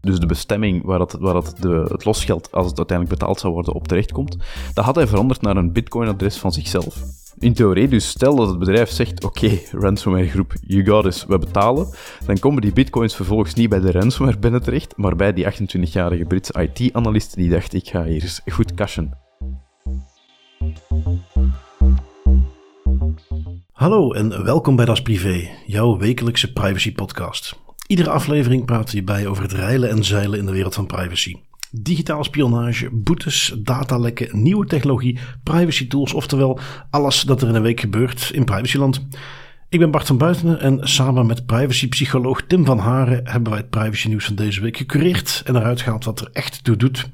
Dus de bestemming waar, het, waar de, het losgeld, als het uiteindelijk betaald zou worden, op terechtkomt, dat had hij veranderd naar een bitcoin-adres van zichzelf. In theorie, dus stel dat het bedrijf zegt: Oké, ransomware groep, you got us, we betalen. Dan komen die bitcoins vervolgens niet bij de ransomware binnen terecht, maar bij die 28-jarige Britse IT-analyst die dacht: Ik ga hier eens goed cashen. Hallo en welkom bij Das Privé, jouw wekelijkse privacy podcast. Iedere aflevering praten we hierbij over het reilen en zeilen in de wereld van privacy. Digitale spionage, boetes, datalekken, nieuwe technologie, privacy tools, oftewel alles dat er in een week gebeurt in privacyland. Ik ben Bart van Buitenen en samen met privacypsycholoog Tim van Haren hebben wij het privacy nieuws van deze week gecureerd en eruit gehaald wat er echt toe doet.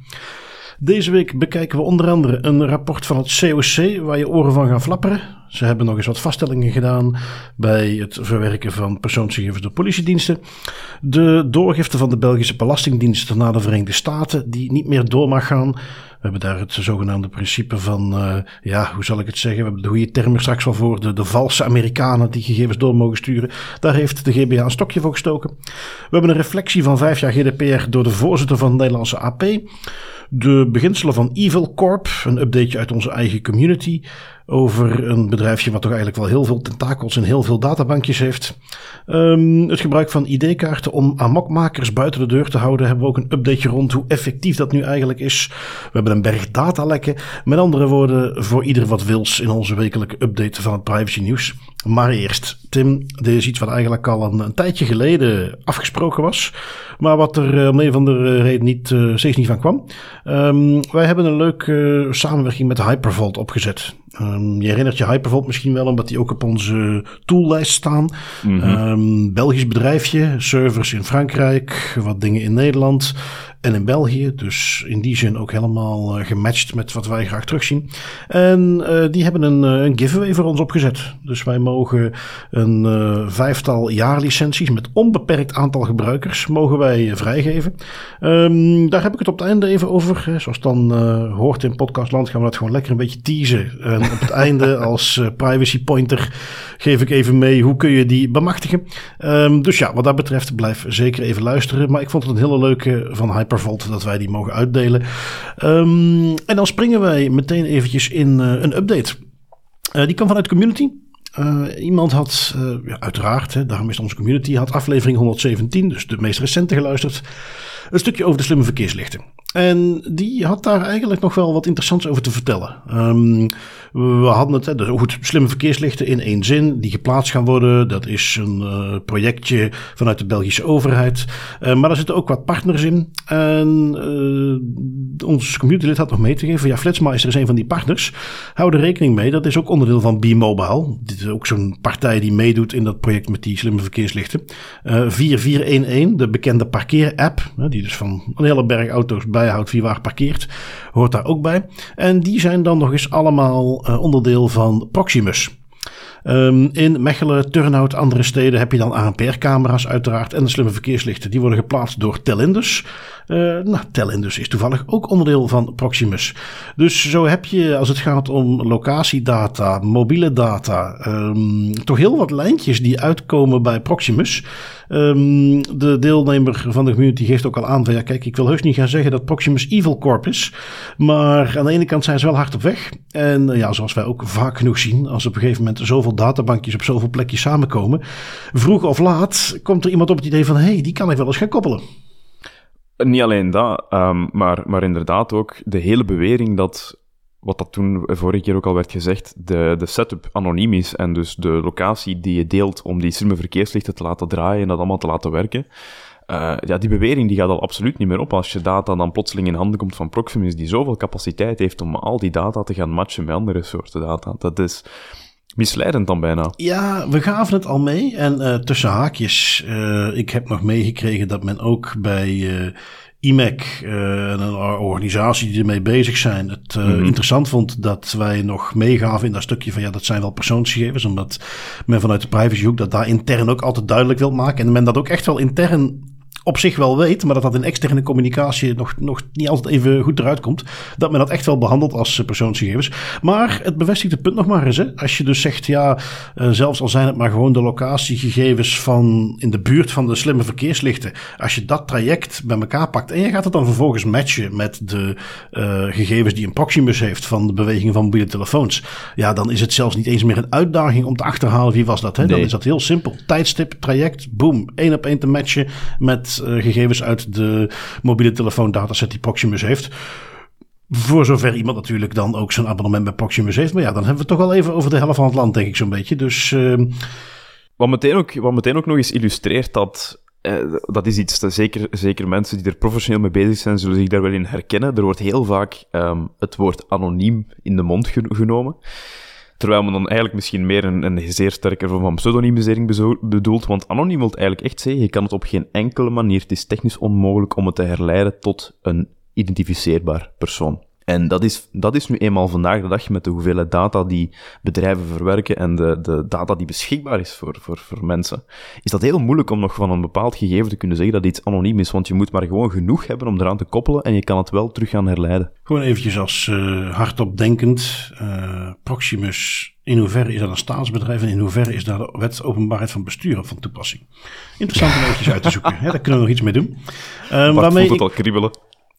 Deze week bekijken we onder andere een rapport van het COC waar je oren van gaan flapperen. Ze hebben nog eens wat vaststellingen gedaan bij het verwerken van persoonsgegevens door politiediensten. De doorgifte van de Belgische Belastingdienst naar de Verenigde Staten, die niet meer door mag gaan. We hebben daar het zogenaamde principe van, uh, ja, hoe zal ik het zeggen? We hebben de goede term er straks wel voor. De, de valse Amerikanen die gegevens door mogen sturen. Daar heeft de GBA een stokje voor gestoken. We hebben een reflectie van vijf jaar GDPR door de voorzitter van de Nederlandse AP. De beginselen van Evil Corp, een updateje uit onze eigen community over een bedrijfje wat toch eigenlijk wel heel veel tentakels en heel veel databankjes heeft. Um, het gebruik van ID-kaarten om amokmakers buiten de deur te houden, hebben we ook een updateje rond hoe effectief dat nu eigenlijk is. We hebben een berg datalekken. Met andere woorden, voor ieder wat wils in onze wekelijke update van het privacy nieuws. Maar eerst, Tim, dit is iets wat eigenlijk al een, tijdje geleden afgesproken was. Maar wat er om een of andere reden niet, uh, steeds niet van kwam. Um, wij hebben een leuke uh, samenwerking met Hypervolt opgezet. Um, je herinnert je Hypervolt misschien wel, omdat die ook op onze toollijst staan. Mm -hmm. um, Belgisch bedrijfje, servers in Frankrijk, wat dingen in Nederland en in België. Dus in die zin ook helemaal uh, gematcht met wat wij graag terugzien. En uh, die hebben een, uh, een, giveaway voor ons opgezet. Dus wij mogen een vijftal jaarlicenties met onbeperkt aantal gebruikers mogen wij vrijgeven. Um, daar heb ik het op het einde even over. Zoals dan hoort in podcastland gaan we dat gewoon lekker een beetje teasen. En op het einde als privacy pointer geef ik even mee hoe kun je die bemachtigen. Um, dus ja, wat dat betreft blijf zeker even luisteren. Maar ik vond het een hele leuke van Hyper Hypervolt dat wij die mogen uitdelen. Um, en dan springen wij meteen eventjes in uh, een update. Uh, die kan vanuit de community. Uh, iemand had, ja, uiteraard, hè, daarom is onze community, had aflevering 117, dus de meest recente geluisterd. Een stukje over de slimme verkeerslichten. En die had daar eigenlijk nog wel wat interessants over te vertellen. Um, we hadden het, hè, slimme verkeerslichten in één zin, die geplaatst gaan worden. Dat is een uh, projectje vanuit de Belgische overheid. Uh, maar daar zitten ook wat partners in. En uh, ons communitylid had nog mee te geven. Ja, Flitsmeister is een van die partners. Hou er rekening mee, dat is ook onderdeel van B-Mobile. Dit is ook zo'n partij die meedoet in dat project met die slimme verkeerslichten. 4411, de bekende parkeerapp, die dus van een hele berg auto's bijhoudt wie waar parkeert, hoort daar ook bij. En die zijn dan nog eens allemaal uh, onderdeel van Proximus. Um, in Mechelen, Turnhout, andere steden heb je dan ANPR-camera's uiteraard en de slimme verkeerslichten. Die worden geplaatst door Telindus. Uh, nou, Telindus is toevallig ook onderdeel van Proximus. Dus zo heb je, als het gaat om locatiedata, mobiele data, um, toch heel wat lijntjes die uitkomen bij Proximus. Um, de deelnemer van de community geeft ook al aan van ja, kijk, ik wil heus niet gaan zeggen dat Proximus Evil Corp is. Maar aan de ene kant zijn ze wel hard op weg. En uh, ja, zoals wij ook vaak genoeg zien, als op een gegeven moment zoveel databankjes op zoveel plekjes samenkomen, vroeg of laat komt er iemand op het idee van hé, hey, die kan ik wel eens gaan koppelen. Niet alleen dat, um, maar, maar inderdaad ook de hele bewering dat wat dat toen vorige keer ook al werd gezegd, de, de setup anoniem is en dus de locatie die je deelt om die slimme verkeerslichten te laten draaien en dat allemaal te laten werken. Uh, ja, die bewering die gaat al absoluut niet meer op als je data dan plotseling in handen komt van Proximus, die zoveel capaciteit heeft om al die data te gaan matchen met andere soorten data. Dat is misleidend dan bijna. Ja, we gaven het al mee. En uh, tussen haakjes, uh, ik heb nog meegekregen dat men ook bij IMEC, uh, een organisatie die ermee bezig zijn, het mm-hmm. interessant vond dat wij nog meegaven in dat stukje van ja, dat zijn wel persoonsgegevens, omdat men vanuit de privacyhoek dat daar intern ook altijd duidelijk wil maken en men dat ook echt wel intern op zich wel weet, maar dat dat in externe communicatie nog, nog niet altijd even goed eruit komt. Dat men dat echt wel behandelt als eh, persoonsgegevens. Maar het bevestigt het punt nog maar eens. Hè. Als je dus zegt, ja, uh, zelfs al zijn het maar gewoon de locatiegegevens van in de buurt van de slimme verkeerslichten. Als je dat traject bij elkaar pakt en je gaat het dan vervolgens matchen met de uh, gegevens die een Proximus heeft van de beweging van mobiele telefoons. Ja, dan is het zelfs niet eens meer een uitdaging om te achterhalen wie was dat. Hè? Nee. Dan is dat heel simpel. Tijdstip, traject, boom, één op één te matchen met gegevens uit de mobiele telefoon dataset die Proximus heeft. Voor zover iemand natuurlijk dan ook zijn abonnement bij Proximus heeft. Maar ja, dan hebben we het toch al even over de helft van het land, denk ik zo'n beetje. Dus... Uh... Wat meteen, ook, wat meteen ook nog eens illustreert dat uh, dat is iets zeker, zeker mensen die er professioneel mee bezig zijn, zullen zich daar wel in herkennen. Er wordt heel vaak um, het woord anoniem in de mond genomen. Terwijl men dan eigenlijk misschien meer een, een zeer sterke vorm van pseudonymisering bedoelt. Want anoniem wil eigenlijk echt zeggen, je kan het op geen enkele manier, het is technisch onmogelijk om het te herleiden tot een identificeerbaar persoon. En dat is, dat is nu eenmaal vandaag de dag met de hoeveelheid data die bedrijven verwerken en de, de data die beschikbaar is voor, voor, voor mensen, is dat heel moeilijk om nog van een bepaald gegeven te kunnen zeggen dat iets anoniem is, want je moet maar gewoon genoeg hebben om eraan te koppelen en je kan het wel terug gaan herleiden. Gewoon eventjes als uh, hardop denkend, uh, Proximus, in hoeverre is dat een staatsbedrijf en in hoeverre is daar de wet openbaarheid van bestuur van toepassing? Interessant om eventjes uit te zoeken, hè? daar kunnen we nog iets mee doen. Um, waarmee voelt het al kriebelen.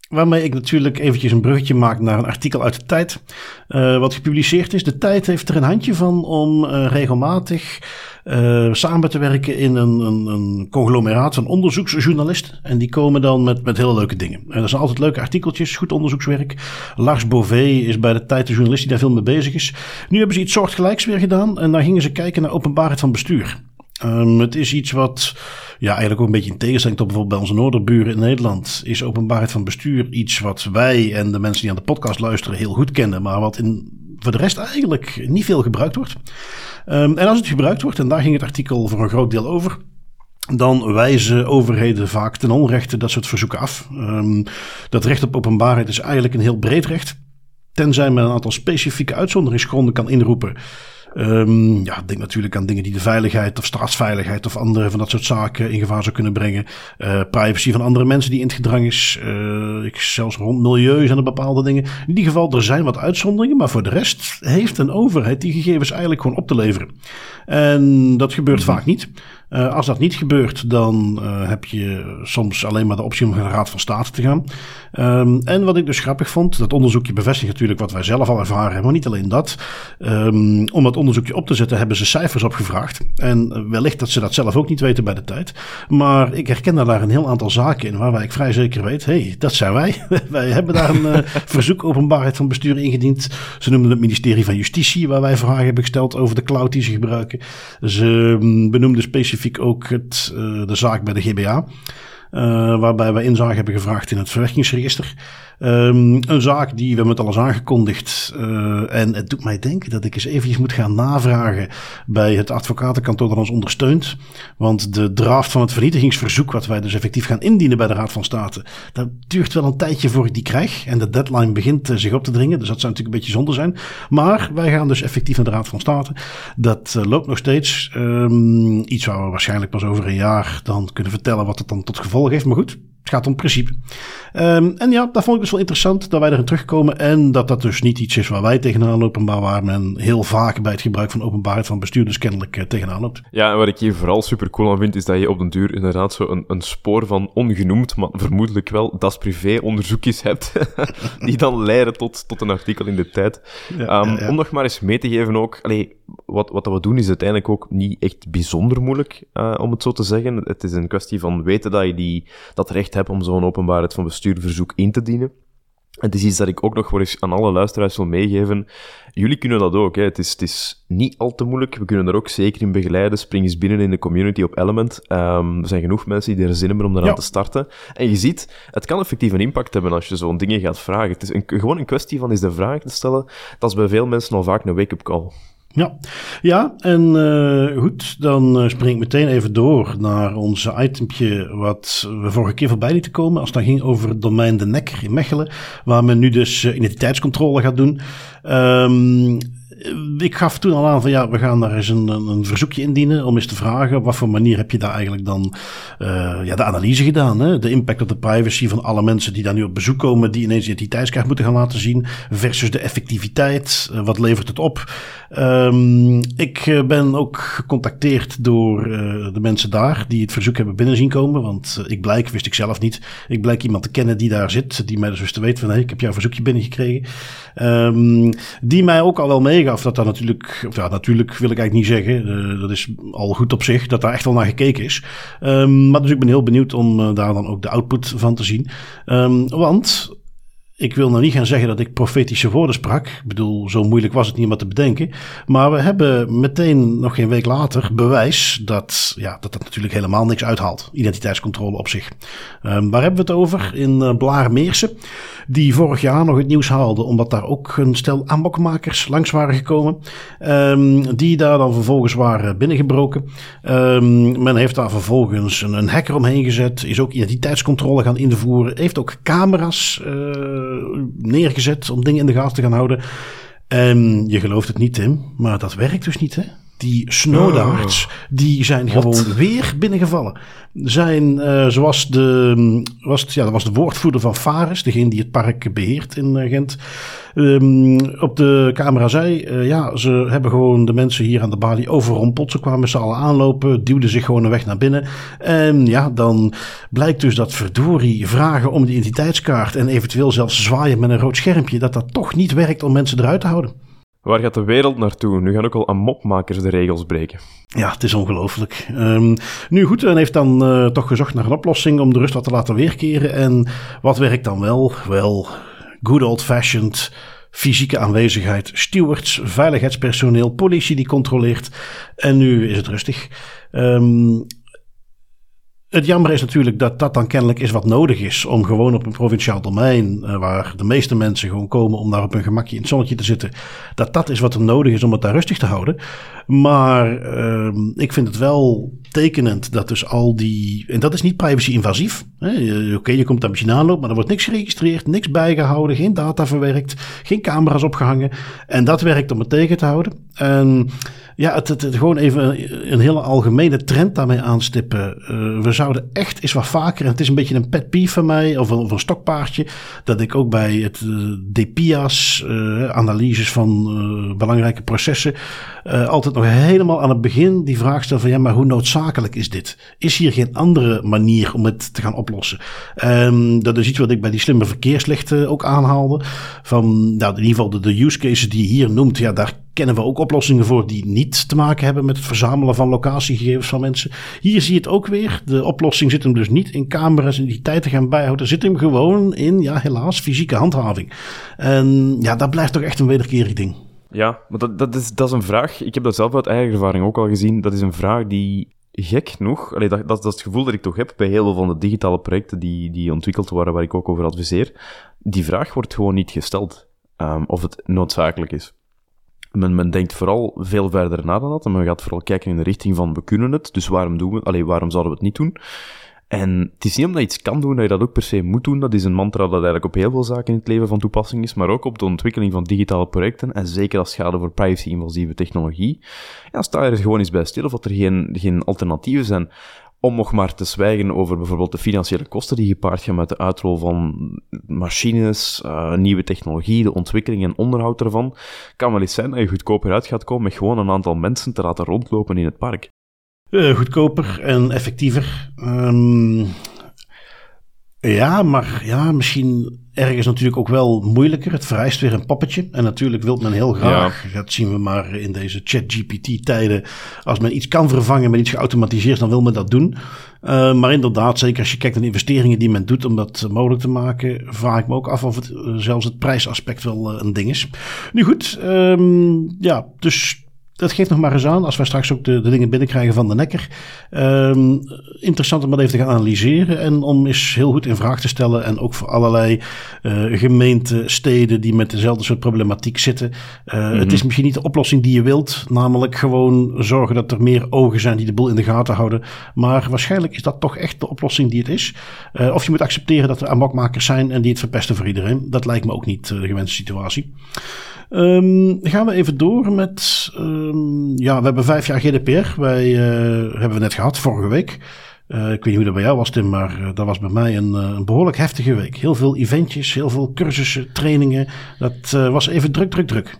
Waarmee ik natuurlijk eventjes een bruggetje maak naar een artikel uit de tijd. Uh, wat gepubliceerd is. De tijd heeft er een handje van om uh, regelmatig uh, samen te werken in een, een, een, conglomeraat onderzoeksjournalisten. En die komen dan met, met hele leuke dingen. En dat zijn altijd leuke artikeltjes, goed onderzoekswerk. Lars Bové is bij de tijd de journalist die daar veel mee bezig is. Nu hebben ze iets soortgelijks weer gedaan. En daar gingen ze kijken naar openbaarheid van bestuur. Um, het is iets wat ja, eigenlijk ook een beetje in tegenstelling tot bijvoorbeeld bij onze noorderburen in Nederland. Is openbaarheid van bestuur iets wat wij en de mensen die aan de podcast luisteren heel goed kennen. Maar wat in, voor de rest eigenlijk niet veel gebruikt wordt. Um, en als het gebruikt wordt, en daar ging het artikel voor een groot deel over. Dan wijzen overheden vaak ten onrechte dat soort verzoeken af. Um, dat recht op openbaarheid is eigenlijk een heel breed recht. Tenzij men een aantal specifieke uitzonderingsgronden kan inroepen. Um, ja, denk natuurlijk aan dingen die de veiligheid of staatsveiligheid of andere van dat soort zaken in gevaar zou kunnen brengen. Uh, privacy van andere mensen die in het gedrang is. Uh, ik, zelfs rond milieu zijn er bepaalde dingen. In ieder geval, er zijn wat uitzonderingen, maar voor de rest heeft een overheid die gegevens eigenlijk gewoon op te leveren. En dat gebeurt mm -hmm. vaak niet. Uh, als dat niet gebeurt, dan uh, heb je soms alleen maar de optie om naar de Raad van State te gaan. Um, en wat ik dus grappig vond, dat onderzoekje bevestigt natuurlijk wat wij zelf al ervaren hebben, maar niet alleen dat. Um, om dat onderzoekje op te zetten hebben ze cijfers opgevraagd. En wellicht dat ze dat zelf ook niet weten bij de tijd. Maar ik herken daar een heel aantal zaken in waarbij ik vrij zeker weet, hé, hey, dat zijn wij. wij hebben daar een uh, verzoek openbaarheid van bestuur ingediend. Ze noemen het ministerie van Justitie, waar wij vragen hebben gesteld over de cloud die ze gebruiken. Ze um, benoemden specifiek ook het, uh, de zaak bij de GBA. Uh, waarbij we inzage hebben gevraagd in het verwerkingsregister. Um, een zaak die we hebben het al eens aangekondigd. Uh, en het doet mij denken dat ik eens eventjes moet gaan navragen bij het advocatenkantoor dat ons ondersteunt. Want de draft van het vernietigingsverzoek, wat wij dus effectief gaan indienen bij de Raad van State, dat duurt wel een tijdje voor ik die krijg. En de deadline begint uh, zich op te dringen. Dus dat zou natuurlijk een beetje zonde zijn. Maar wij gaan dus effectief naar de Raad van State. Dat uh, loopt nog steeds. Um, iets waar we waarschijnlijk pas over een jaar dan kunnen vertellen wat het dan tot gevolg heeft. Maar goed, het gaat om principe. Um, en ja, dat vond ik dus wel interessant dat wij erin terugkomen. En dat dat dus niet iets is waar wij tegenaan lopen, maar waar men heel vaak bij het gebruik van openbaarheid van bestuurders kennelijk uh, tegenaan loopt. Ja, en wat ik hier vooral super cool aan vind, is dat je op den duur inderdaad zo een, een spoor van ongenoemd, maar vermoedelijk wel das privé onderzoekjes hebt, die dan leiden tot, tot een artikel in de tijd. Ja, um, ja, ja. Om nog maar eens mee te geven ook, allee, wat, wat we doen is uiteindelijk ook niet echt bijzonder moeilijk, uh, om het zo te zeggen. Het is een kwestie van weten dat je die, dat recht hebt om zo'n openbaarheid van bestuurverzoek in te dienen. Het is iets dat ik ook nog wel eens aan alle luisteraars wil meegeven. Jullie kunnen dat ook. Hè. Het, is, het is niet al te moeilijk. We kunnen er ook zeker in begeleiden. Spring eens binnen in de community op Element. Um, er zijn genoeg mensen die er zin hebben om eraan ja. te starten. En je ziet, het kan effectief een impact hebben als je zo'n dingen gaat vragen. Het is een, gewoon een kwestie van is de vraag te stellen. Dat is bij veel mensen al vaak een wake-up call. Ja, ja en uh, goed, dan uh, spring ik meteen even door naar ons itempje wat we vorige keer voorbij lieten komen. Als dan ging over het domein De Nekker in Mechelen, waar men nu dus uh, identiteitscontrole gaat doen. Um, ik gaf toen al aan van ja, we gaan daar eens een, een, verzoekje indienen om eens te vragen op wat voor manier heb je daar eigenlijk dan uh, ja, de analyse gedaan. Hè? De impact op de privacy van alle mensen die daar nu op bezoek komen, die ineens identiteitskaart moeten gaan laten zien, versus de effectiviteit. Uh, wat levert het op? Um, ik ben ook gecontacteerd door de mensen daar die het verzoek hebben binnen zien komen, want ik blijk, wist ik zelf niet, ik blijk iemand te kennen die daar zit, die mij dus wist te weten van hey, ik heb jouw verzoekje binnengekregen. Um, die mij ook al wel meegaf dat daar natuurlijk, of ja, natuurlijk wil ik eigenlijk niet zeggen, uh, dat is al goed op zich, dat daar echt wel naar gekeken is. Um, maar dus ik ben heel benieuwd om uh, daar dan ook de output van te zien. Um, want ik wil nou niet gaan zeggen dat ik profetische woorden sprak. Ik bedoel, zo moeilijk was het niet om te bedenken. Maar we hebben meteen, nog geen week later, bewijs dat ja, dat, dat natuurlijk helemaal niks uithaalt. Identiteitscontrole op zich. Um, waar hebben we het over? In uh, Blaarmeersen. Die vorig jaar nog het nieuws haalde, omdat daar ook een stel aanbokmakers langs waren gekomen. Um, die daar dan vervolgens waren binnengebroken. Um, men heeft daar vervolgens een, een hacker omheen gezet. Is ook identiteitscontrole gaan invoeren. Heeft ook camera's. Uh, neergezet om dingen in de gaten te gaan houden. En je gelooft het niet, Tim, maar dat werkt dus niet, hè? Die snowdarts, oh. die zijn gewoon weer binnengevallen. Zijn, uh, zoals de, was het, ja, dat was de woordvoerder van Fares, degene die het park beheert in uh, Gent. Um, op de camera zei, uh, ja, ze hebben gewoon de mensen hier aan de balie overrompeld. Ze kwamen ze allen aanlopen, duwden zich gewoon een weg naar binnen. En ja, dan blijkt dus dat verdorie vragen om de identiteitskaart en eventueel zelfs zwaaien met een rood schermpje, dat dat toch niet werkt om mensen eruit te houden. Waar gaat de wereld naartoe? Nu gaan ook al mopmakers de regels breken. Ja, het is ongelooflijk. Um, nu goed, men heeft dan uh, toch gezocht naar een oplossing om de rust wat te laten weerkeren. En wat werkt dan wel? Wel, good old-fashioned fysieke aanwezigheid, stewards, veiligheidspersoneel, politie die controleert. En nu is het rustig. Um, het jammer is natuurlijk dat dat dan kennelijk is wat nodig is om gewoon op een provinciaal domein, uh, waar de meeste mensen gewoon komen om daar op hun gemakje in het zonnetje te zitten, dat dat is wat er nodig is om het daar rustig te houden. Maar uh, ik vind het wel tekenend dat dus al die, en dat is niet privacy-invasief. Oké, je komt daar misschien aanlopen, maar er wordt niks geregistreerd, niks bijgehouden, geen data verwerkt, geen camera's opgehangen. En dat werkt om het tegen te houden. En ja, het, het, het, gewoon even een, hele algemene trend daarmee aanstippen. Uh, we zouden echt eens wat vaker, en het is een beetje een pet peeve van mij, of of een stokpaardje, dat ik ook bij het uh, DPIA's, uh, analyses van belangrijke processen, altijd nog helemaal aan het begin die vraag stel van ja, maar hoe noodzakelijk is dit? Is hier geen andere manier om het te gaan oplossen? Um, dat is iets wat ik bij die slimme verkeerslichten ook aanhaalde. Van nou, in ieder geval de, de use cases die je hier noemt, ja, daar kennen we ook oplossingen voor die niet te maken hebben met het verzamelen van locatiegegevens van mensen. Hier zie je het ook weer. De oplossing zit hem dus niet in camera's en die tijd te gaan bijhouden. Zit hem gewoon in, ja, helaas, fysieke handhaving. En ja, dat blijft toch echt een wederkerig ding. Ja, maar dat, dat, is, dat is een vraag. Ik heb dat zelf uit eigen ervaring ook al gezien. Dat is een vraag die gek genoeg, allee, dat, dat, dat is het gevoel dat ik toch heb bij heel veel van de digitale projecten die, die ontwikkeld worden, waar ik ook over adviseer. Die vraag wordt gewoon niet gesteld. Um, of het noodzakelijk is. Men, men denkt vooral veel verder na dan dat. En men gaat vooral kijken in de richting van we kunnen het, dus waarom doen we Allee, waarom zouden we het niet doen? En het is niet omdat je iets kan doen dat je dat ook per se moet doen. Dat is een mantra dat eigenlijk op heel veel zaken in het leven van toepassing is, maar ook op de ontwikkeling van digitale projecten. En zeker als gaat over privacy-invasieve technologie. Ja, sta je er gewoon eens bij stil of dat er geen, geen alternatieven zijn. Om nog maar te zwijgen over bijvoorbeeld de financiële kosten die gepaard gaan met de uitrol van machines, uh, nieuwe technologie, de ontwikkeling en onderhoud ervan, kan wel eens zijn dat je goedkoper uit gaat komen met gewoon een aantal mensen te laten rondlopen in het park. Uh, goedkoper en effectiever. Um, ja, maar ja, misschien ergens natuurlijk ook wel moeilijker. Het vereist weer een poppetje. En natuurlijk wil men heel graag, ja. dat zien we maar in deze chat-GPT-tijden. Als men iets kan vervangen met iets geautomatiseerd, dan wil men dat doen. Uh, maar inderdaad, zeker als je kijkt naar de investeringen die men doet om dat mogelijk te maken, vraag ik me ook af of het uh, zelfs het prijsaspect wel uh, een ding is. Nu goed, um, ja, dus dat geeft nog maar eens aan, als wij straks ook de, de dingen binnenkrijgen van de nekker. Um, interessant om dat even te gaan analyseren en om eens heel goed in vraag te stellen. En ook voor allerlei uh, gemeenten, steden die met dezelfde soort problematiek zitten. Uh, mm -hmm. Het is misschien niet de oplossing die je wilt, namelijk gewoon zorgen dat er meer ogen zijn die de boel in de gaten houden. Maar waarschijnlijk is dat toch echt de oplossing die het is. Uh, of je moet accepteren dat er amokmakers zijn en die het verpesten voor iedereen. Dat lijkt me ook niet de gewenste situatie. Um, gaan we even door met. Um, ja, we hebben vijf jaar GDPR. Wij uh, hebben we net gehad vorige week. Uh, ik weet niet hoe dat bij jou was, Tim, maar uh, dat was bij mij een, een, behoorlijk heftige week. Heel veel eventjes, heel veel cursussen, trainingen. Dat was even druk, druk, druk.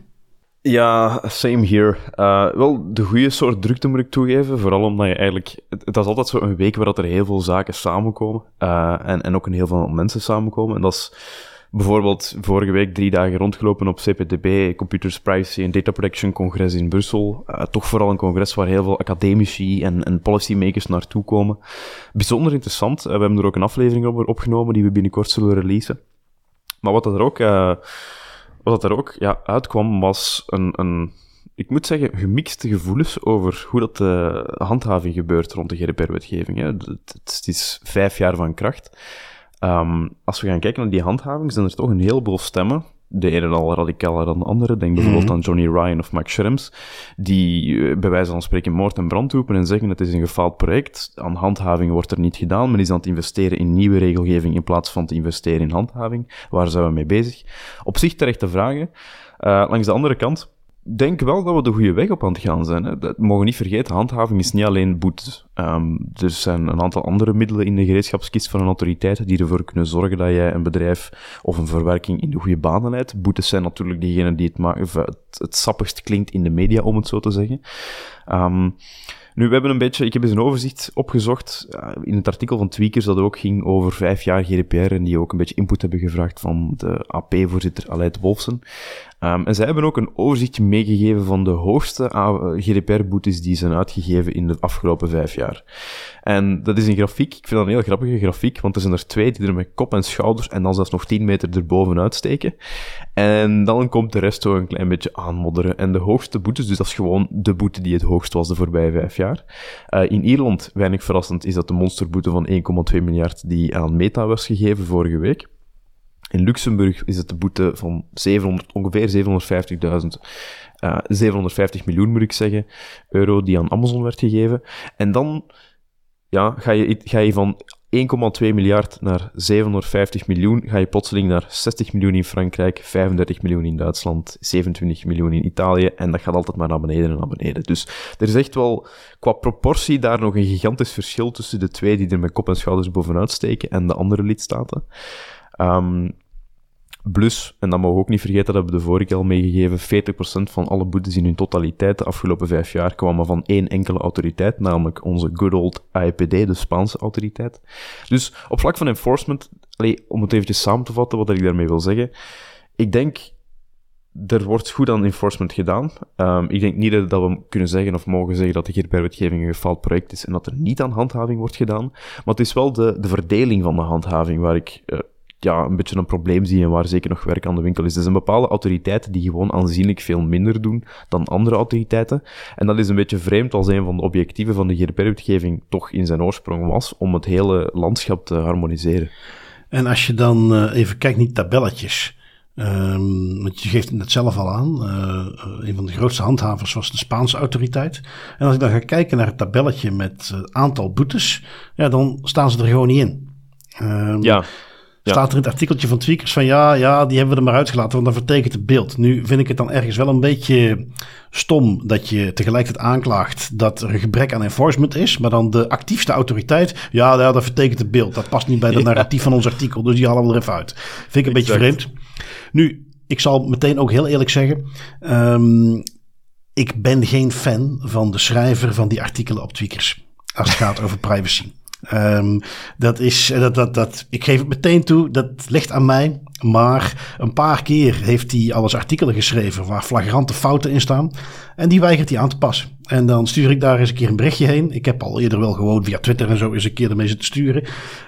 Ja, same here. wel de goede soort drukte moet ik toegeven. Vooral omdat je eigenlijk. Het, is altijd zo een week waar dat er heel veel zaken samenkomen. en, en ook een heel veel mensen samenkomen. En dat is bijvoorbeeld vorige week drie dagen rondgelopen op CPTB, Computers Privacy en Data Protection Congres in Brussel. Uh, toch vooral een congres waar heel veel academici en, en policymakers naartoe komen. Bijzonder interessant. Uh, we hebben er ook een aflevering over opgenomen die we binnenkort zullen releasen. Maar wat er ook, uh, wat er ook ja, uitkwam was een, een, ik moet zeggen, gemixte gevoelens over hoe dat de handhaving gebeurt rond de GDPR-wetgeving. Het is vijf jaar van kracht. Um, als we gaan kijken naar die handhaving, zijn er toch een heleboel stemmen. De ene al radicaler dan de andere. Denk bijvoorbeeld mm -hmm. aan Johnny Ryan of Max Schrems, die uh, bij wijze van spreken moord en brand roepen en zeggen het is een gefaald project. Aan handhaving wordt er niet gedaan, men is aan het investeren in nieuwe regelgeving in plaats van te investeren in handhaving. Waar zijn we mee bezig? Op zich terechte vragen. Uh, langs de andere kant, denk wel dat we de goede weg op aan het gaan zijn. Hè. Dat mogen niet vergeten, handhaving is niet alleen boete. Um, er zijn een aantal andere middelen in de gereedschapskist van een autoriteit die ervoor kunnen zorgen dat jij een bedrijf of een verwerking in de goede banen leidt. Boetes zijn natuurlijk diegenen die het, het, sappigst klinkt in de media, om het zo te zeggen. Um, nu, we hebben een beetje, ik heb eens een overzicht opgezocht in het artikel van Tweakers dat ook ging over vijf jaar GDPR en die ook een beetje input hebben gevraagd van de AP-voorzitter Aleid Wolfsen. Um, en zij hebben ook een overzichtje meegegeven van de hoogste GDPR-boetes die zijn uitgegeven in de afgelopen vijf jaar. En dat is een grafiek, ik vind dat een heel grappige grafiek, want er zijn er twee die er met kop en schouders en dan zelfs nog 10 meter erboven uitsteken. En dan komt de rest zo een klein beetje aanmodderen. En de hoogste boetes, dus dat is gewoon de boete die het hoogst was de voorbije vijf jaar. Uh, in Ierland, weinig verrassend, is dat de monsterboete van 1,2 miljard die aan Meta was gegeven vorige week. In Luxemburg is het de boete van 700, ongeveer 750.000 uh, 750 miljoen moet ik zeggen, euro die aan Amazon werd gegeven. En dan ja, ga, je, ga je van 1,2 miljard naar 750 miljoen, ga je plotseling naar 60 miljoen in Frankrijk, 35 miljoen in Duitsland, 27 miljoen in Italië, en dat gaat altijd maar naar beneden en naar beneden. Dus er is echt wel qua proportie daar nog een gigantisch verschil tussen de twee die er met kop en schouders bovenuit steken en de andere lidstaten. Um, Plus, en dat mogen we ook niet vergeten, dat hebben we de vorige keer al meegegeven, 40% van alle boetes in hun totaliteit de afgelopen vijf jaar kwamen van één enkele autoriteit, namelijk onze good old AIPD, de Spaanse autoriteit. Dus op vlak van enforcement, allee, om het eventjes samen te vatten wat ik daarmee wil zeggen, ik denk, er wordt goed aan enforcement gedaan. Um, ik denk niet dat we kunnen zeggen of mogen zeggen dat de GDPR-wetgeving een gefaald project is en dat er niet aan handhaving wordt gedaan. Maar het is wel de, de verdeling van de handhaving waar ik uh, ja, een beetje een probleem zie en waar zeker nog werk aan de winkel is. Er zijn bepaalde autoriteiten die gewoon aanzienlijk veel minder doen dan andere autoriteiten. En dat is een beetje vreemd als een van de objectieven van de GDPR-wetgeving toch in zijn oorsprong was om het hele landschap te harmoniseren. En als je dan uh, even kijkt naar tabelletjes. Um, want je geeft het net zelf al aan. Uh, een van de grootste handhavers was de Spaanse autoriteit. En als ik dan ga kijken naar het tabelletje met het aantal boetes, ja, dan staan ze er gewoon niet in. Um, ja. Staat er in het artikeltje van Tweakers van ja, ja, die hebben we er maar uitgelaten, want dat vertekent het beeld. Nu vind ik het dan ergens wel een beetje stom dat je tegelijkertijd aanklaagt dat er een gebrek aan enforcement is, maar dan de actiefste autoriteit, ja, ja dat vertekent het beeld. Dat past niet bij de ja. narratief van ons artikel, dus die halen we er even uit. Vind ik een beetje vreemd. Nu, ik zal meteen ook heel eerlijk zeggen, um, ik ben geen fan van de schrijver van die artikelen op Tweakers. Als het gaat over privacy. Um, dat is, dat, dat, dat, ik geef het meteen toe, dat ligt aan mij. Maar een paar keer heeft hij alles artikelen geschreven waar flagrante fouten in staan. En die weigert hij aan te passen. En dan stuur ik daar eens een keer een berichtje heen. Ik heb al eerder wel gewoon via Twitter en zo eens een keer ermee zitten sturen.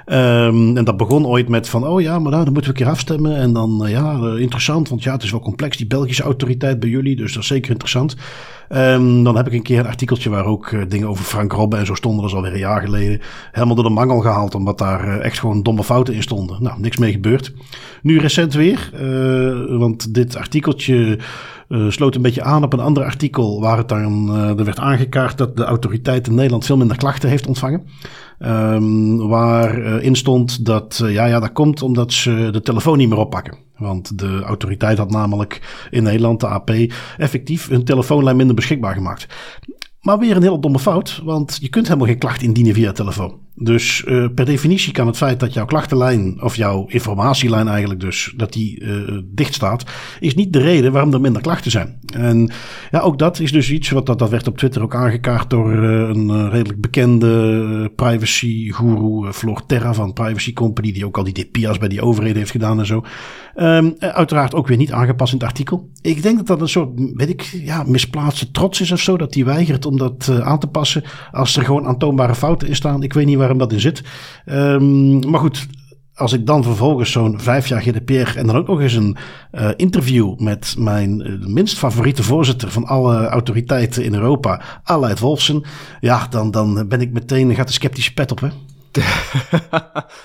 Um, en dat begon ooit met van, oh ja, maar nou, dan moeten we een keer afstemmen. En dan, uh, ja, uh, interessant, want ja, het is wel complex, die Belgische autoriteit bij jullie. Dus dat is zeker interessant. Um, dan heb ik een keer een artikeltje waar ook uh, dingen over Frank Robben en zo stonden. Dat is alweer een jaar geleden. Helemaal door de mangel gehaald, omdat daar echt gewoon domme fouten in stonden. Nou, niks mee gebeurd. Nu recent weer, want dit artikeltje uh, sloot een beetje aan op een ander artikel waar het dan, uh, er werd aangekaart dat de autoriteit in Nederland veel minder klachten heeft ontvangen. Um, waarin uh, stond dat, ja, ja, dat komt omdat ze de telefoon niet meer oppakken. Want de autoriteit had namelijk in Nederland, de AP, effectief hun telefoonlijn minder beschikbaar gemaakt. Maar weer een hele domme fout, want je kunt helemaal geen klacht indienen via telefoon. Dus uh, per definitie kan het feit dat jouw klachtenlijn, of jouw informatielijn eigenlijk dus, dat die uh, dicht staat, is niet de reden waarom er minder klachten zijn. En ja, ook dat is dus iets, wat dat, dat werd op Twitter ook aangekaart door uh, een redelijk bekende privacy guru, Floor Terra van Privacy Company, die ook al die DPIA's bij die overheden heeft gedaan en zo. Um, uiteraard ook weer niet aangepast in het artikel. Ik denk dat dat een soort, weet ik, ja, misplaatste trots is of zo, dat die weigert om dat aan te passen als er gewoon aantoonbare fouten in staan. Ik weet niet waarom dat in zit. Um, maar goed, als ik dan vervolgens zo'n vijf jaar GDPR en dan ook nog eens een uh, interview met mijn uh, minst favoriete voorzitter van alle autoriteiten in Europa, Aleid Wolfsen, ja, dan, dan ben ik meteen, gaat de sceptische pet op, hè?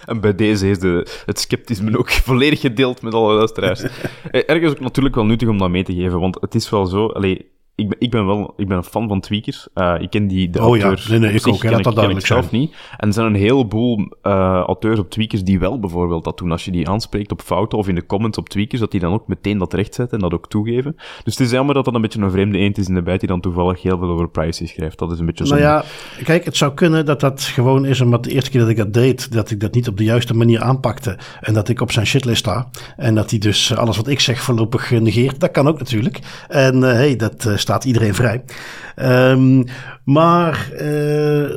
en bij deze is de, het sceptisme ook volledig gedeeld met alle luisteraars. Eh, ergens ook natuurlijk wel nuttig om dat mee te geven, want het is wel zo, allee, ik ben, ik ben wel ik ben een fan van tweakers. Uh, ik ken die de oh, auteurs. Ja. Nee, nee, ik ook. Ken, dat ken ik zelf zijn. niet. En er zijn een heleboel uh, auteurs op tweakers die wel bijvoorbeeld dat doen. Als je die aanspreekt op fouten of in de comments op tweakers, dat die dan ook meteen dat rechtzetten en dat ook toegeven. Dus het is jammer dat dat een beetje een vreemde eend is in de bijt die dan toevallig heel veel over privacy schrijft. Dat is een beetje zo. Nou ja, kijk, het zou kunnen dat dat gewoon is omdat de eerste keer dat ik dat deed, dat ik dat niet op de juiste manier aanpakte. En dat ik op zijn shitlist sta. En dat hij dus alles wat ik zeg voorlopig negeert. Dat kan ook natuurlijk. En uh, hey, dat staat iedereen vrij. Um, maar uh,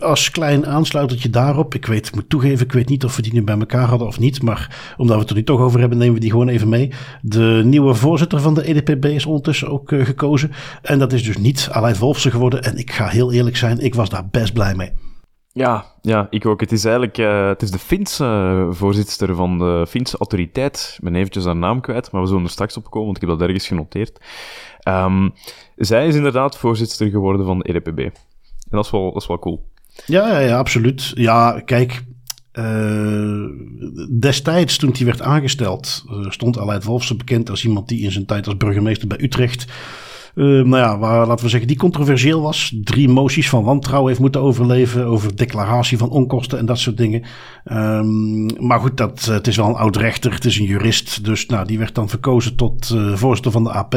als klein aansluitertje daarop, ik weet, moet toegeven, ik weet niet of we die nu bij elkaar hadden of niet, maar omdat we het er nu toch over hebben, nemen we die gewoon even mee. De nieuwe voorzitter van de EDPB is ondertussen ook uh, gekozen. En dat is dus niet Aleid Wolfsen geworden. En ik ga heel eerlijk zijn, ik was daar best blij mee. Ja, ja, ik ook. Het is eigenlijk uh, het is de Finse voorzitter van de Finse autoriteit. Ik ben eventjes haar naam kwijt, maar we zullen er straks op komen, want ik heb dat ergens genoteerd. Um, zij is inderdaad voorzitter geworden van de EDPB. En dat is wel, dat is wel cool. Ja, ja, ja absoluut. Ja, kijk, uh, destijds toen hij werd aangesteld, uh, stond Aleid Wolfsen bekend als iemand die in zijn tijd als burgemeester bij Utrecht nou ja, waar, laten we zeggen, die controversieel was. Drie moties van wantrouwen heeft moeten overleven over declaratie van onkosten en dat soort dingen. Um, maar goed, dat, het is wel een oud rechter, het is een jurist. Dus nou, die werd dan verkozen tot uh, voorzitter van de AP.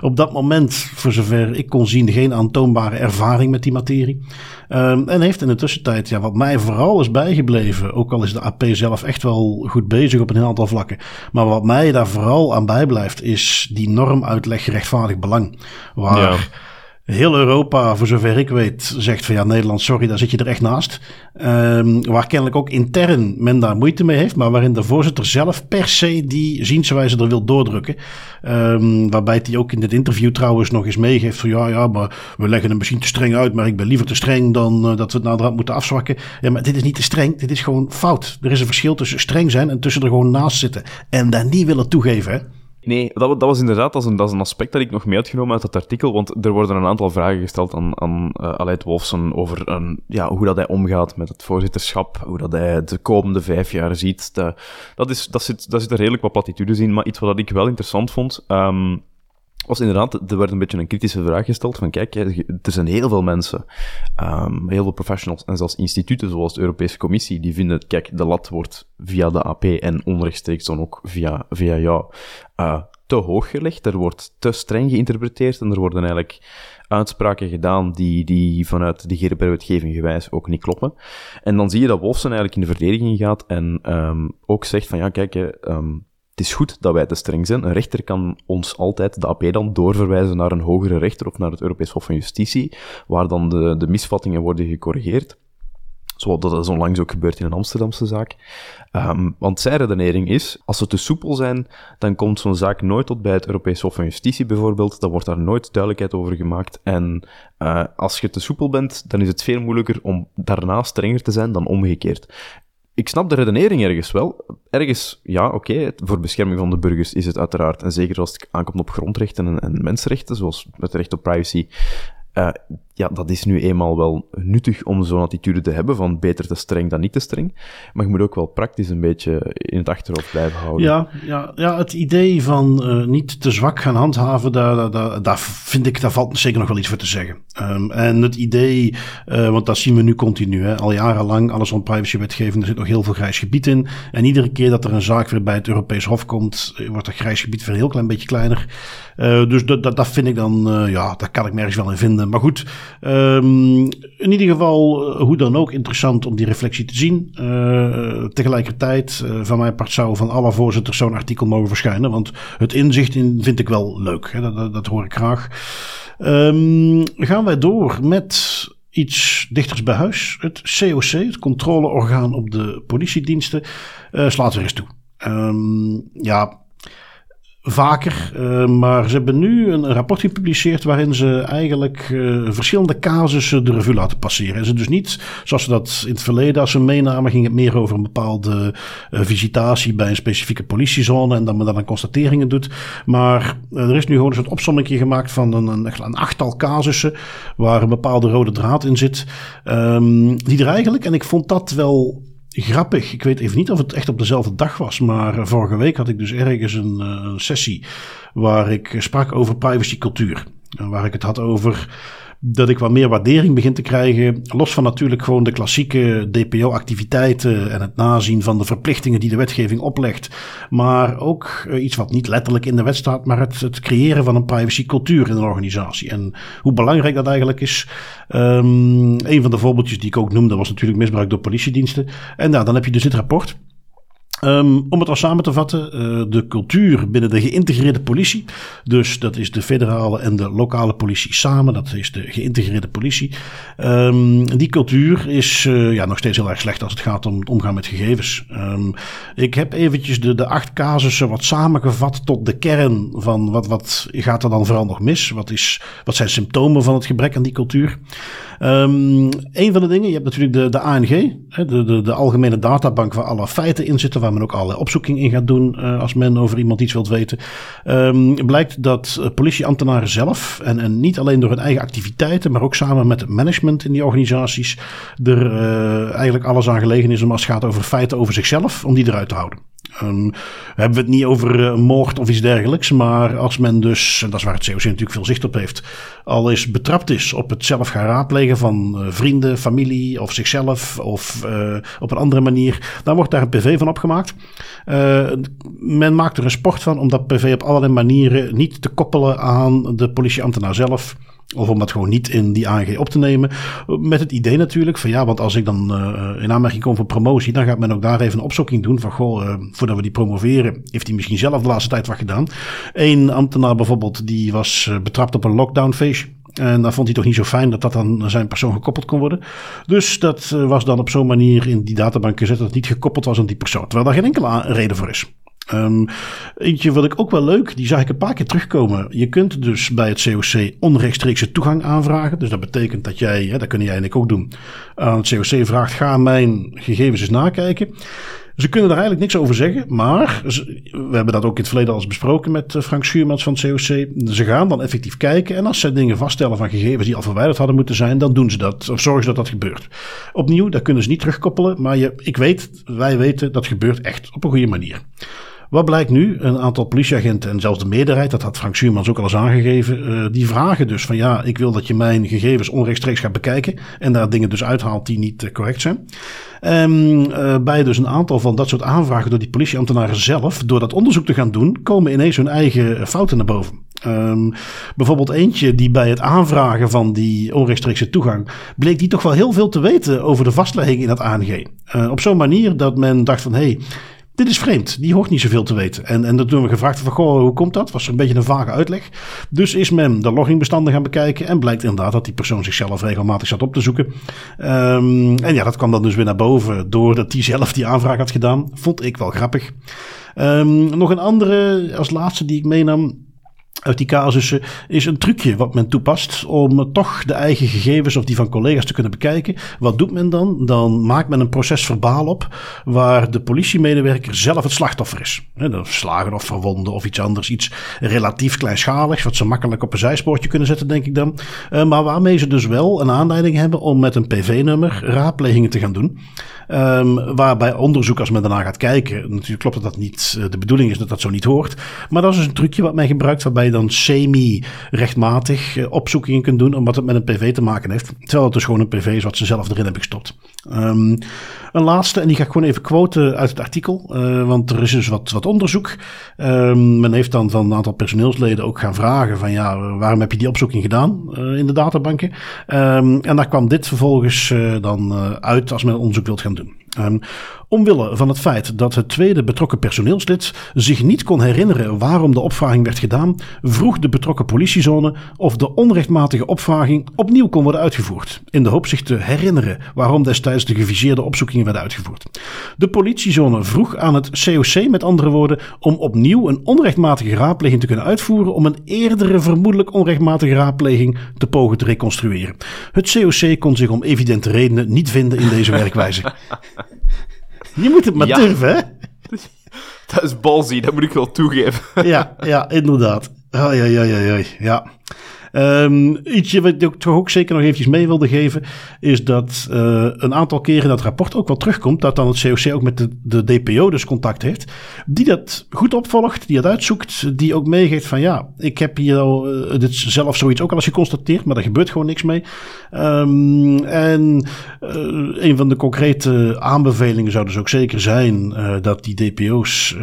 Op dat moment, voor zover ik kon zien, geen aantoonbare ervaring met die materie. Um, en heeft in de tussentijd, ja, wat mij vooral is bijgebleven, ook al is de AP zelf echt wel goed bezig op een aantal vlakken. Maar wat mij daar vooral aan bijblijft, is die normuitleg gerechtvaardig belang. Waar ja. heel Europa, voor zover ik weet, zegt van ja, Nederland, sorry, daar zit je er echt naast. Um, waar kennelijk ook intern men daar moeite mee heeft, maar waarin de voorzitter zelf per se die zienswijze er wil doordrukken. Um, waarbij hij ook in dit interview trouwens nog eens meegeeft van ja, ja, maar we leggen hem misschien te streng uit, maar ik ben liever te streng dan uh, dat we het naderhand moeten afzwakken. Ja, maar dit is niet te streng, dit is gewoon fout. Er is een verschil tussen streng zijn en tussen er gewoon naast zitten. En daar niet willen toegeven, hè. Nee, dat, dat, was inderdaad dat is, een, dat is een aspect dat ik nog mee had genomen uit dat artikel, want er worden een aantal vragen gesteld aan, aan uh, Aleid Wolfson over een, ja, hoe dat hij omgaat met het voorzitterschap, hoe dat hij de komende vijf jaar ziet. Dat, is, dat, zit, dat zit er redelijk wat platitudes in, maar iets wat ik wel interessant vond, um, was inderdaad, er werd een beetje een kritische vraag gesteld van kijk, er zijn heel veel mensen, um, heel veel professionals en zelfs instituten zoals de Europese Commissie, die vinden, kijk, de lat wordt via de AP en onrechtstreeks dan ook via, via jou uh, te hoog gelegd. Er wordt te streng geïnterpreteerd en er worden eigenlijk uitspraken gedaan die, die vanuit de GDPR-wetgeving gewijs ook niet kloppen. En dan zie je dat Wolfsen eigenlijk in de verdediging gaat en um, ook zegt van ja, kijk, um, het is goed dat wij te streng zijn. Een rechter kan ons altijd, de AP dan, doorverwijzen naar een hogere rechter of naar het Europees Hof van Justitie, waar dan de, de misvattingen worden gecorrigeerd. Zoals dat is onlangs ook gebeurd in een Amsterdamse zaak. Um, want zijn redenering is, als ze te soepel zijn, dan komt zo'n zaak nooit tot bij het Europees Hof van Justitie bijvoorbeeld. Dan wordt daar nooit duidelijkheid over gemaakt. En uh, als je te soepel bent, dan is het veel moeilijker om daarna strenger te zijn dan omgekeerd. Ik snap de redenering ergens wel. Ergens, ja, oké, voor bescherming van de burgers is het uiteraard, en zeker als het aankomt op grondrechten en, en mensenrechten, zoals het recht op privacy, uh, ja, dat is nu eenmaal wel nuttig om zo'n attitude te hebben van beter te streng dan niet te streng. Maar je moet ook wel praktisch een beetje in het achterhoofd blijven houden. Ja, ja, ja het idee van uh, niet te zwak gaan handhaven, daar, vind ik, daar valt zeker nog wel iets voor te zeggen. Um, en het idee, uh, want dat zien we nu continu, hè, al jarenlang, alles rond privacywetgeving, er zit nog heel veel grijs gebied in. En iedere keer dat er een zaak weer bij het Europees Hof komt, wordt dat grijs gebied weer een heel klein beetje kleiner. Dus dat, dat, dat vind ik dan, ja, daar kan ik me ergens wel in vinden. Maar goed, Um, in ieder geval, eh, hoe dan ook, interessant om die reflectie te zien. Uh, tegelijkertijd, uh, van mijn part zou van alle voorzitters zo'n artikel mogen verschijnen. Want het inzicht in vind ik wel leuk. Hè? Dat, dat, hoor ik graag. Um, gaan wij door met iets dichters bij huis. Het COC, het controleorgaan op de politiediensten, slaat er eens toe. Um, ja, vaker. Uh, maar ze hebben nu een, rapport gepubliceerd waarin ze eigenlijk uh, verschillende casussen de revue laten passeren. En ze dus niet, zoals ze dat in het verleden als ze meenamen, ging het meer over een bepaalde uh, visitatie bij een specifieke politiezone en dat men dan constateringen doet. Maar er is nu gewoon een soort opsomming gemaakt van een, een, een, achttal casussen waar een bepaalde rode draad in zit. Um, die er eigenlijk, en ik vond dat wel grappig. Ik weet even niet of het echt op dezelfde dag was. Maar vorige week had ik dus ergens een, eh, sessie waar ik sprak over privacycultuur. Waar ik het had over dat ik wat meer waardering begin te krijgen. Los van natuurlijk gewoon de klassieke DPO-activiteiten en het nazien van de verplichtingen die de wetgeving oplegt. Maar ook eh, iets wat niet letterlijk in de wet staat, maar het, het creëren van een privacycultuur in een organisatie. En hoe belangrijk dat eigenlijk is. Um, een van de voorbeeldjes die ik ook noemde was natuurlijk misbruik door politiediensten. En nou, dan heb je dus dit rapport. Um, om het al samen te vatten, uh, de cultuur binnen de geïntegreerde politie. Dus dat is de federale en de lokale politie samen. Dat is de geïntegreerde politie. Um, die cultuur is uh, ja, nog steeds heel erg slecht als het gaat om het omgaan met gegevens. Um, ik heb eventjes de, de acht casussen wat samengevat tot de kern van wat, wat gaat er dan vooral nog mis? Wat, is, wat zijn symptomen van het gebrek aan die cultuur? Een van de dingen, je hebt natuurlijk de, de ANG, de, de, de Algemene Databank, waar alle feiten in zitten, waar men ook allerlei opzoeking in gaat doen uh, als men over iemand iets wilt weten. Um, blijkt dat politieambtenaren zelf, en, en niet alleen door hun eigen activiteiten, maar ook samen met het management in die organisaties, er uh, eigenlijk alles aan gelegen is om als het gaat over feiten over zichzelf, om die eruit te houden. Um, hebben we het niet over moord of iets dergelijks. Maar als men dus, en dat is waar het COC natuurlijk veel zicht op heeft, al eens betrapt is op het zelf gaan raadplegen van vrienden, familie of zichzelf of op een andere manier, dan wordt daar een PV van opgemaakt. Men maakt er een sport van om dat PV op allerlei manieren niet te koppelen aan de politieambtenaar zelf. Of om dat gewoon niet in die ANG op te nemen. Met het idee natuurlijk van ja, want als ik dan uh, in aanmerking kom voor promotie, dan gaat men ook daar even een opzoeking doen van goh, uh, voordat we die promoveren, heeft hij misschien zelf de laatste tijd wat gedaan. Eén ambtenaar bijvoorbeeld, die was betrapt op een lockdownfeestje. En dan vond hij toch niet zo fijn dat dat aan zijn persoon gekoppeld kon worden. Dus dat was dan op zo'n manier in die databank gezet dat het niet gekoppeld was aan die persoon. Terwijl daar geen enkele reden voor is. Um, eentje wat ik ook wel leuk, die zag ik een paar keer terugkomen. Je kunt dus bij het COC onrechtstreekse toegang aanvragen. Dus dat betekent dat jij, hè, dat kun jij en ik ook doen, aan het COC vraagt: ga mijn gegevens eens nakijken. Ze kunnen er eigenlijk niks over zeggen, maar we hebben dat ook in het verleden al eens besproken met eh, Frank Schuurmans van het COC. Ze gaan dan effectief kijken en als ze dingen vaststellen van gegevens die al verwijderd hadden moeten zijn, dan doen ze dat. Of zorgen ze dat dat gebeurt. Opnieuw, dat kunnen ze niet terugkoppelen, maar je, ik weet, wij weten, dat gebeurt echt op een goede manier. Wat blijkt nu? Een aantal politieagenten en zelfs de meerderheid, dat had Frank Schuurmans ook al eens aangegeven, uh, die vragen dus van ja, ik wil dat je mijn gegevens onrechtstreeks gaat bekijken en daar dingen dus uithaalt die niet uh, correct zijn. Um, uh, bij dus een aantal van dat soort aanvragen door die politieambtenaren zelf, door dat onderzoek te gaan doen, komen ineens hun eigen fouten naar boven. Um, bijvoorbeeld eentje die bij het aanvragen van die onrechtstreekse toegang bleek die toch wel heel veel te weten over de vastlegging in het ANG. Op zo'n manier dat men dacht van hé, hey, dit is vreemd. Die hoort niet zoveel te weten. En, en toen we gevraagd van, goh, hoe komt dat? Was er een beetje een vage uitleg. Dus is men de loggingbestanden gaan bekijken en blijkt inderdaad dat die persoon zichzelf regelmatig zat op te zoeken. Um, en ja, dat kwam dan dus weer naar boven doordat hij zelf die aanvraag had gedaan. Vond ik wel grappig. Um, nog een andere als laatste die ik meenam uit die casussen is een trucje wat men toepast om toch de eigen gegevens of die van collega's te kunnen bekijken. Wat doet men dan? Dan maakt men een proces verbaal op waar de politiemedewerker zelf het slachtoffer is. Slagen of verwonden of iets anders. Iets relatief kleinschaligs wat ze makkelijk op een zijspoortje kunnen zetten denk ik dan. Uh, maar waarmee ze dus wel een aanleiding hebben om met een PV-nummer raadplegingen te gaan doen. Um, waarbij onderzoek, als men daarna gaat kijken, natuurlijk klopt dat dat niet uh, de bedoeling is dat dat zo niet hoort. Maar dat is dus een trucje wat men gebruikt waarbij je dan semi-rechtmatig uh, opzoekingen kunt doen, omdat het met een PV te maken heeft. Terwijl het dus gewoon een PV is wat ze zelf erin hebben gestopt. Um, een laatste, en die ga ik gewoon even quoten uit het artikel, uh, want er is dus wat, wat onderzoek. Um, men heeft dan van een aantal personeelsleden ook gaan vragen van ja, waarom heb je die opzoeking gedaan uh, in de databanken? Um, en daar kwam dit vervolgens uh, dan uit als men onderzoek wilt gaan doen. Um, omwille van het feit dat het tweede betrokken personeelslid zich niet kon herinneren waarom de opvraging werd gedaan, vroeg de betrokken politiezone of de onrechtmatige opvraging opnieuw kon worden uitgevoerd, in de hoop zich te herinneren waarom destijds de geviseerde opzoekingen werden uitgevoerd. De politiezone vroeg aan het COC, met andere woorden, om opnieuw een onrechtmatige raadpleging te kunnen uitvoeren om een eerdere vermoedelijk onrechtmatige raadpleging te pogen te reconstrueren. Het COC kon zich om evidente redenen niet vinden in deze werkwijze. Je moet het maar ja. durven, hè? Dat is balzie, dat moet ik wel toegeven. ja, ja, inderdaad. Ja, ja, ja, ja, ja. Um, wat ik toch ook zeker nog eventjes mee wilde geven, is dat uh, een aantal keren dat rapport ook wel terugkomt, dat dan het COC ook met de, de DPO dus contact heeft, die dat goed opvolgt, die dat uitzoekt, die ook meegeeft van ja, ik heb hier al, uh, dit zelf zoiets ook al eens geconstateerd, maar er gebeurt gewoon niks mee. Um, en uh, een van de concrete aanbevelingen zou dus ook zeker zijn dat die DPO's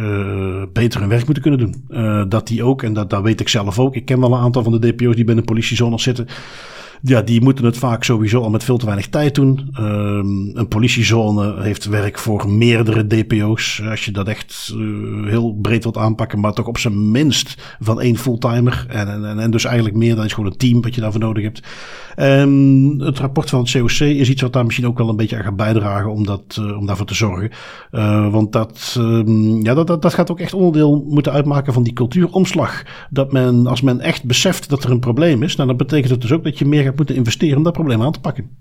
beter hun werk moeten kunnen doen. dat die ook, en dat, dat weet ik zelf ook, ik ken wel een aantal van de DPO's die de politiezone zitten. Ja, die moeten het vaak sowieso al met veel te weinig tijd doen. Um, een politiezone heeft werk voor meerdere DPO's. Als je dat echt uh, heel breed wilt aanpakken, maar toch op zijn minst van één fulltimer. En, en, en dus eigenlijk meer, dan is gewoon een team wat je daarvoor nodig hebt. Um, het rapport van het COC is iets wat daar misschien ook wel een beetje aan gaat bijdragen om, dat, uh, om daarvoor te zorgen. Uh, want dat, um, ja, dat, dat, dat gaat ook echt onderdeel moeten uitmaken van die cultuuromslag. Dat men, als men echt beseft dat er een probleem is, nou, dan betekent het dus ook dat je meer gaat moeten investeren om dat probleem aan te pakken.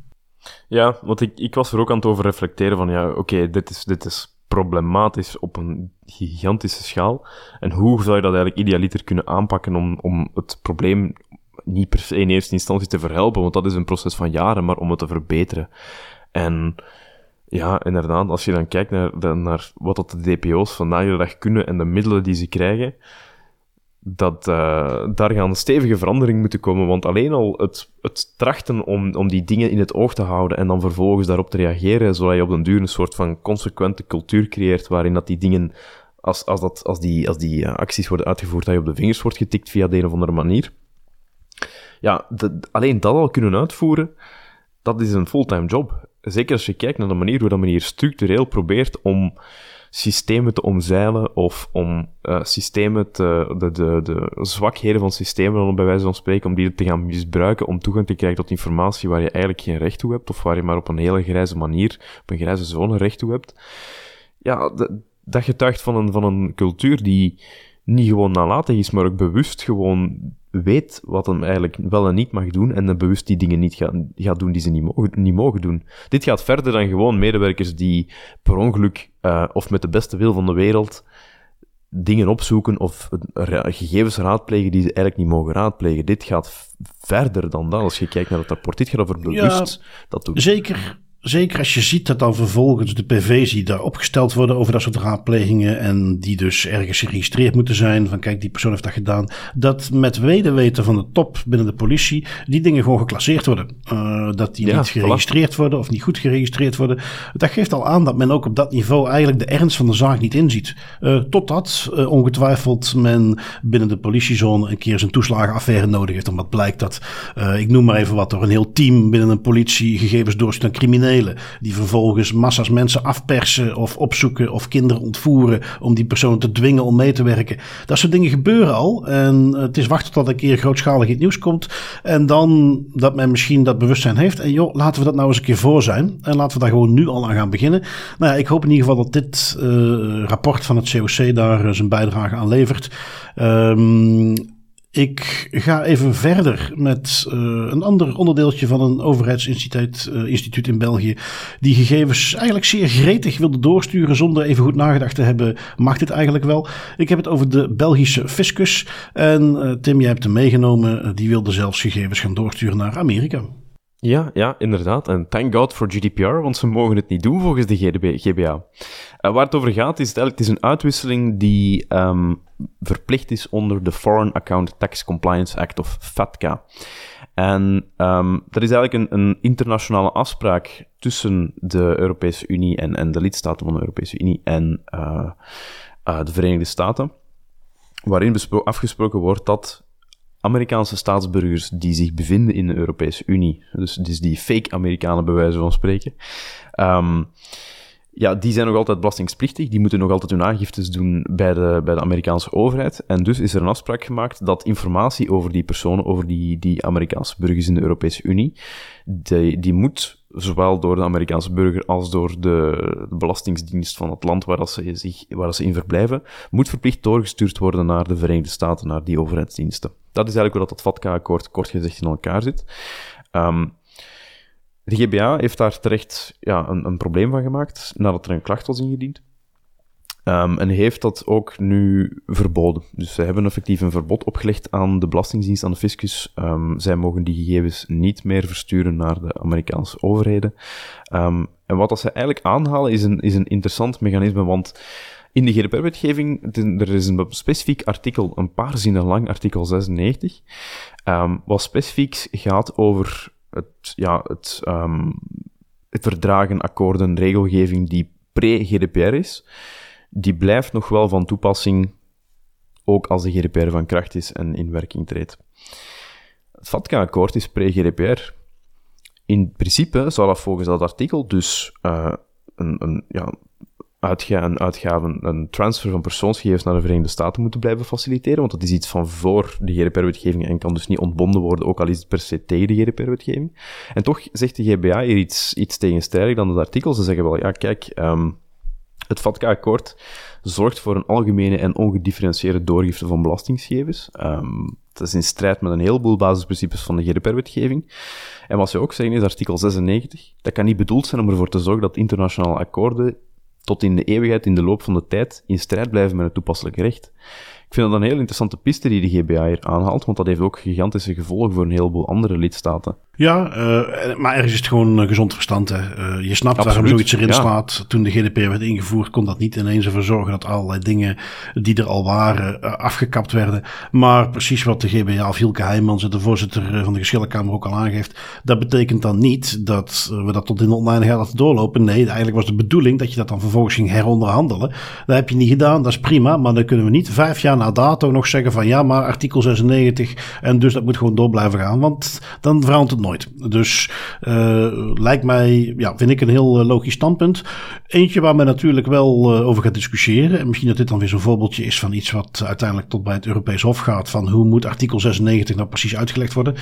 Ja, want ik, ik was er ook aan het over reflecteren van, ja, oké, dit, is, dit is problematisch op een gigantische schaal. En hoe zou je dat eigenlijk idealiter kunnen aanpakken om, om het probleem niet per se in eerste instantie te verhelpen, want dat is een proces van jaren, maar om het te verbeteren. En ja, inderdaad, als je dan kijkt naar, naar wat dat de DPO's vandaag de dag kunnen en de middelen die ze krijgen, dat uh, daar gaan stevige veranderingen moeten komen. Want alleen al het, het trachten om, om die dingen in het oog te houden en dan vervolgens daarop te reageren, zodat je op den duur een soort van consequente cultuur creëert waarin dat die dingen, als, als, dat, als die, als die acties worden uitgevoerd, dat je op de vingers wordt getikt via de een of andere manier ja, alleen dat al kunnen uitvoeren, dat is een fulltime job. Zeker als je kijkt naar de manier hoe dat men hier structureel probeert om systemen te omzeilen of om uh, systemen te, de, de, de zwakheden van systemen, bij wijze van spreken, om die te gaan misbruiken om toegang te krijgen tot informatie waar je eigenlijk geen recht toe hebt of waar je maar op een hele grijze manier, op een grijze zone recht toe hebt. Ja, dat getuigt van een, van een cultuur die niet gewoon nalatig is, maar ook bewust gewoon weet wat hem eigenlijk wel en niet mag doen en dan bewust die dingen niet gaat, gaat doen die ze niet mogen, niet mogen doen. Dit gaat verder dan gewoon medewerkers die per ongeluk uh, of met de beste wil van de wereld dingen opzoeken of gegevens raadplegen die ze eigenlijk niet mogen raadplegen. Dit gaat verder dan dat. Als je kijkt naar het rapport, dit gaat over bewust ja, dat doen. Zeker, Zeker als je ziet dat dan vervolgens de PV's die daar opgesteld worden over dat soort raadplegingen en die dus ergens geregistreerd moeten zijn van kijk die persoon heeft dat gedaan, dat met wederweten van de top binnen de politie die dingen gewoon geclasseerd worden. Uh, dat die ja, niet geregistreerd voilà. worden of niet goed geregistreerd worden. Dat geeft al aan dat men ook op dat niveau eigenlijk de ernst van de zaak niet inziet. Uh, totdat uh, ongetwijfeld men binnen de politiezone een keer zijn toeslagenaffaire nodig heeft omdat blijkt dat, ik noem maar even wat, door een heel team binnen een politie gegevens doorstuurt aan criminelen die vervolgens massa's mensen afpersen of opzoeken of kinderen ontvoeren om die personen te dwingen om mee te werken. Dat soort dingen gebeuren al en het is wachten tot een keer grootschalig in het nieuws komt en dan dat men misschien dat bewustzijn heeft en joh, laten we dat nou eens een keer voor zijn en laten we daar gewoon nu al aan gaan beginnen. Nou ja, ik hoop in ieder geval dat dit uh, rapport van het COC daar zijn bijdrage aan levert. Um, ik ga even verder met uh, een ander onderdeeltje van een overheidsinstituut uh, instituut in België. Die gegevens eigenlijk zeer gretig wilde doorsturen zonder even goed nagedacht te hebben. Mag dit eigenlijk wel? Ik heb het over de Belgische fiscus. En uh, Tim, jij hebt hem meegenomen. die wilde zelfs gegevens gaan doorsturen naar Amerika. Ja, ja, inderdaad. En thank God for GDPR, want ze mogen het niet doen volgens de GBA. Uh, waar het over gaat, is het is een uitwisseling die um, verplicht is onder de Foreign Account Tax Compliance Act of FATCA. En dat is eigenlijk een, een, internationale afspraak tussen de Europese Unie en, en de lidstaten van de Europese Unie en uh, uh, de Verenigde Staten, waarin afgesproken wordt dat Amerikaanse staatsburgers die zich bevinden in de Europese Unie, dus, dus die fake Amerikanen bij wijze van spreken, um, ja, die zijn nog altijd belastingplichtig. Die moeten nog altijd hun aangiftes doen bij de, bij de Amerikaanse overheid. En dus is er een afspraak gemaakt dat informatie over die personen, over die, die Amerikaanse burgers in de Europese Unie, die, die moet zowel door de Amerikaanse burger als door de, belastingsdienst van het land waar, ze, zich, waar ze in verblijven, moet verplicht doorgestuurd worden naar de Verenigde Staten, naar die overheidsdiensten. Dat is eigenlijk hoe dat, dat FATCA-akkoord kort gezegd in elkaar zit. Um, de GBA heeft daar terecht ja, een, een probleem van gemaakt nadat er een klacht was ingediend. Um, en heeft dat ook nu verboden. Dus ze hebben effectief een verbod opgelegd aan de Belastingdienst, aan de fiscus. Um, zij mogen die gegevens niet meer versturen naar de Amerikaanse overheden. Um, en wat dat ze eigenlijk aanhalen is een, is een interessant mechanisme, want in de GDPR-wetgeving, er is een specifiek artikel, een paar zinnen lang, artikel 96, wat specifiek gaat over het, ja, het, um, het verdragen, akkoorden, regelgeving die pre-GDPR is, die blijft nog wel van toepassing, ook als de GDPR van kracht is en in werking treedt. Het FATCA-akkoord is pre-GDPR. In principe zou dat volgens dat artikel dus uh, een, een, ja, uitgaan, uitgaven, een transfer van persoonsgegevens naar de Verenigde Staten moeten blijven faciliteren, want dat is iets van voor de GDPR-wetgeving en kan dus niet ontbonden worden, ook al is het per se tegen de GDPR-wetgeving. En toch zegt de GBA hier iets, iets tegenstrijdig dan het artikel. Ze zeggen wel, ja, kijk, um, het FATCA-akkoord zorgt voor een algemene en ongedifferentieerde doorgifte van belastingsgegevens. Um, dat is in strijd met een heleboel basisprincipes van de GDPR-wetgeving. En wat ze ook zeggen is artikel 96, dat kan niet bedoeld zijn om ervoor te zorgen dat internationale akkoorden tot in de eeuwigheid in de loop van de tijd in strijd blijven met het toepasselijk recht. Ik vind dat een heel interessante piste die de GBA hier aanhaalt, want dat heeft ook gigantische gevolgen voor een heleboel andere lidstaten. Ja, uh, maar ergens is het gewoon uh, gezond verstand. Hè. Uh, je snapt waarom zoiets erin ja. slaat. Toen de GDPR werd ingevoerd, kon dat niet ineens ervoor zorgen dat allerlei dingen die er al waren, afgekapt werden. Maar precies wat de GBA of Hielke Heijmans, de voorzitter van de geschillenkamer, ook al aangeeft. Dat betekent dan niet dat we dat tot in de oneindigheid laten doorlopen. Nee, eigenlijk was de bedoeling dat je dat dan vervolgens ging heronderhandelen. Dat heb je niet gedaan, dat is prima. Maar dan kunnen we niet vijf jaar na dato nog zeggen van ja, maar artikel 96 en dus dat moet gewoon door blijven gaan. Want dan verandert het Dus uh, lijkt mij, ja, vind ik een heel uh, logisch standpunt. Eentje waar men natuurlijk wel uh, over gaat discussiëren. En misschien dat dit dan weer zo'n voorbeeldje is van iets wat uiteindelijk tot bij het Europees Hof gaat. Van hoe moet artikel 96 nou precies uitgelegd worden?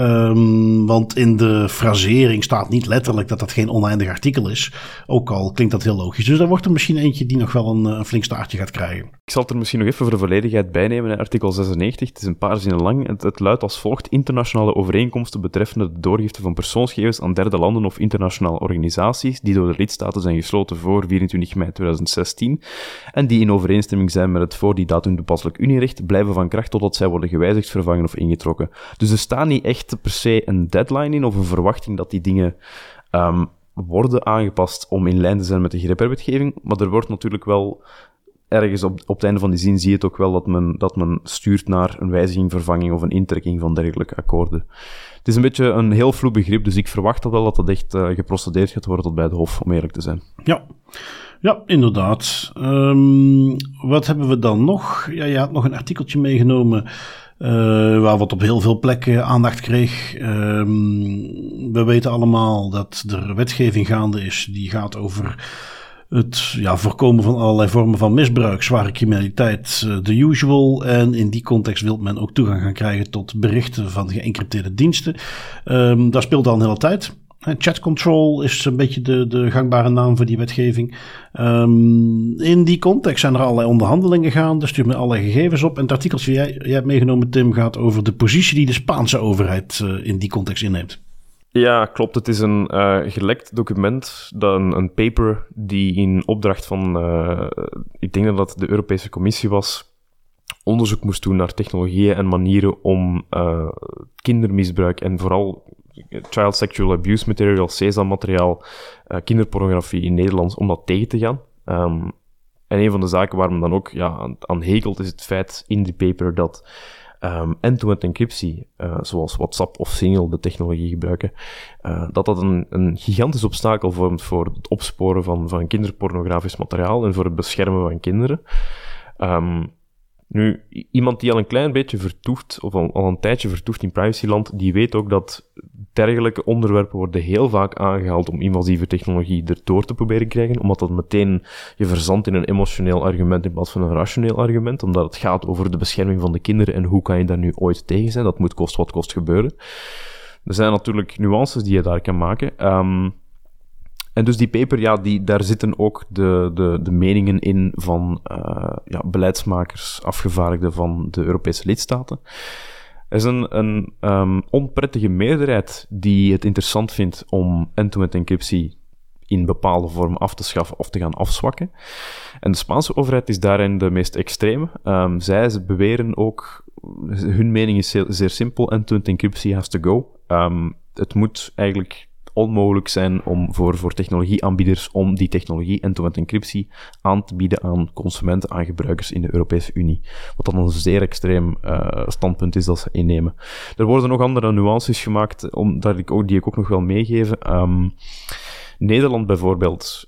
Um, want in de frasering staat niet letterlijk dat dat geen oneindig artikel is. Ook al klinkt dat heel logisch. Dus daar wordt er misschien eentje die nog wel een, een flink staartje gaat krijgen. Ik zal het er misschien nog even voor de volledigheid bijnemen. Artikel 96, het is een paar zinnen lang. Het, het luidt als volgt. Internationale overeenkomsten betreffende doorgifte van persoonsgegevens aan derde landen of internationale organisaties die door de lidstaten zijn gesloten voor 24 mei 2016 en die in overeenstemming zijn met het voor die datum toepasselijk unierecht blijven van kracht totdat zij worden gewijzigd, vervangen of ingetrokken. Dus er staat niet echt per se een deadline in of een verwachting dat die dingen um, worden aangepast om in lijn te zijn met de GDPR-wetgeving, maar er wordt natuurlijk wel ergens op, op het einde van die zin zie je het ook wel dat men, dat men stuurt naar een wijziging, vervanging of een intrekking van dergelijke akkoorden. Het is een beetje een heel vloe begrip, dus ik verwacht wel dat dat echt uh, geprocedeerd gaat worden tot bij de Hof, om eerlijk te zijn. Ja. Ja, inderdaad. Um, wat hebben we dan nog? Ja, je had nog een artikeltje meegenomen waar wat op heel veel plekken aandacht kreeg. Ehm, we weten allemaal dat er wetgeving gaande is die gaat over het ja, voorkomen van allerlei vormen van misbruik, zware criminaliteit, de usual. En in die context wil men ook toegang gaan krijgen tot berichten van geëncrypteerde diensten. Um, daar speelt al een hele tijd. Chat control is een beetje de, de gangbare naam voor die wetgeving. Um, in die context zijn er allerlei onderhandelingen gaande. Stuurt me allerlei gegevens op. En het artikeltje jij, jij hebt meegenomen, Tim, gaat over de positie die de Spaanse overheid uh, in die context inneemt. Ja, klopt. Het is een uh, gelekt document, een, paper die in opdracht van, uh, ik denk dat dat de Europese Commissie was, onderzoek moest doen naar technologieën en manieren om uh, kindermisbruik en vooral child sexual abuse material, CESA-materiaal, kinderpornografie in Nederland, om dat tegen te gaan. Um, en een van de zaken waar men dan ook ja, aan, aan hekelt, is het feit in die paper dat um, end-to-end encryptie, uh, zoals WhatsApp of Signal de technologie gebruiken, uh, dat dat een, een gigantisch obstakel vormt voor het opsporen van, van kinderpornografisch materiaal en voor het beschermen van kinderen. Um, nu, iemand die al een klein beetje vertoeft, of al, al een tijdje vertoeft in privacyland, die weet ook dat dergelijke onderwerpen worden heel vaak aangehaald om invasieve technologie erdoor te proberen krijgen, omdat dat meteen je verzandt in een emotioneel argument in plaats van een rationeel argument, omdat het gaat over de bescherming van de kinderen en hoe kan je daar nu ooit tegen zijn. Dat moet kost wat kost gebeuren. Er zijn natuurlijk nuances die je daar kan maken. Um, en dus die paper, ja, die, daar zitten ook de, de, de meningen in van uh, ja, beleidsmakers, afgevaardigden van de Europese lidstaten. Er is een, een um, onprettige meerderheid die het interessant vindt om end-to-end encryptie in bepaalde vorm af te schaffen of te gaan afzwakken. En de Spaanse overheid is daarin de meest extreme. Um, zij beweren ook, hun mening is zeer, zeer simpel, end-to-end encryptie has to go. Um, het moet eigenlijk onmogelijk zijn om voor, voor technologieaanbieders om die technologie end-to-end encryptie aan te bieden aan consumenten, aan gebruikers in de Europese Unie. Wat dan een zeer extreem uh, standpunt is dat ze innemen. Er worden nog andere nuances gemaakt, om, dat ik ook, die ik ook nog wil meegeven. Um, Nederland bijvoorbeeld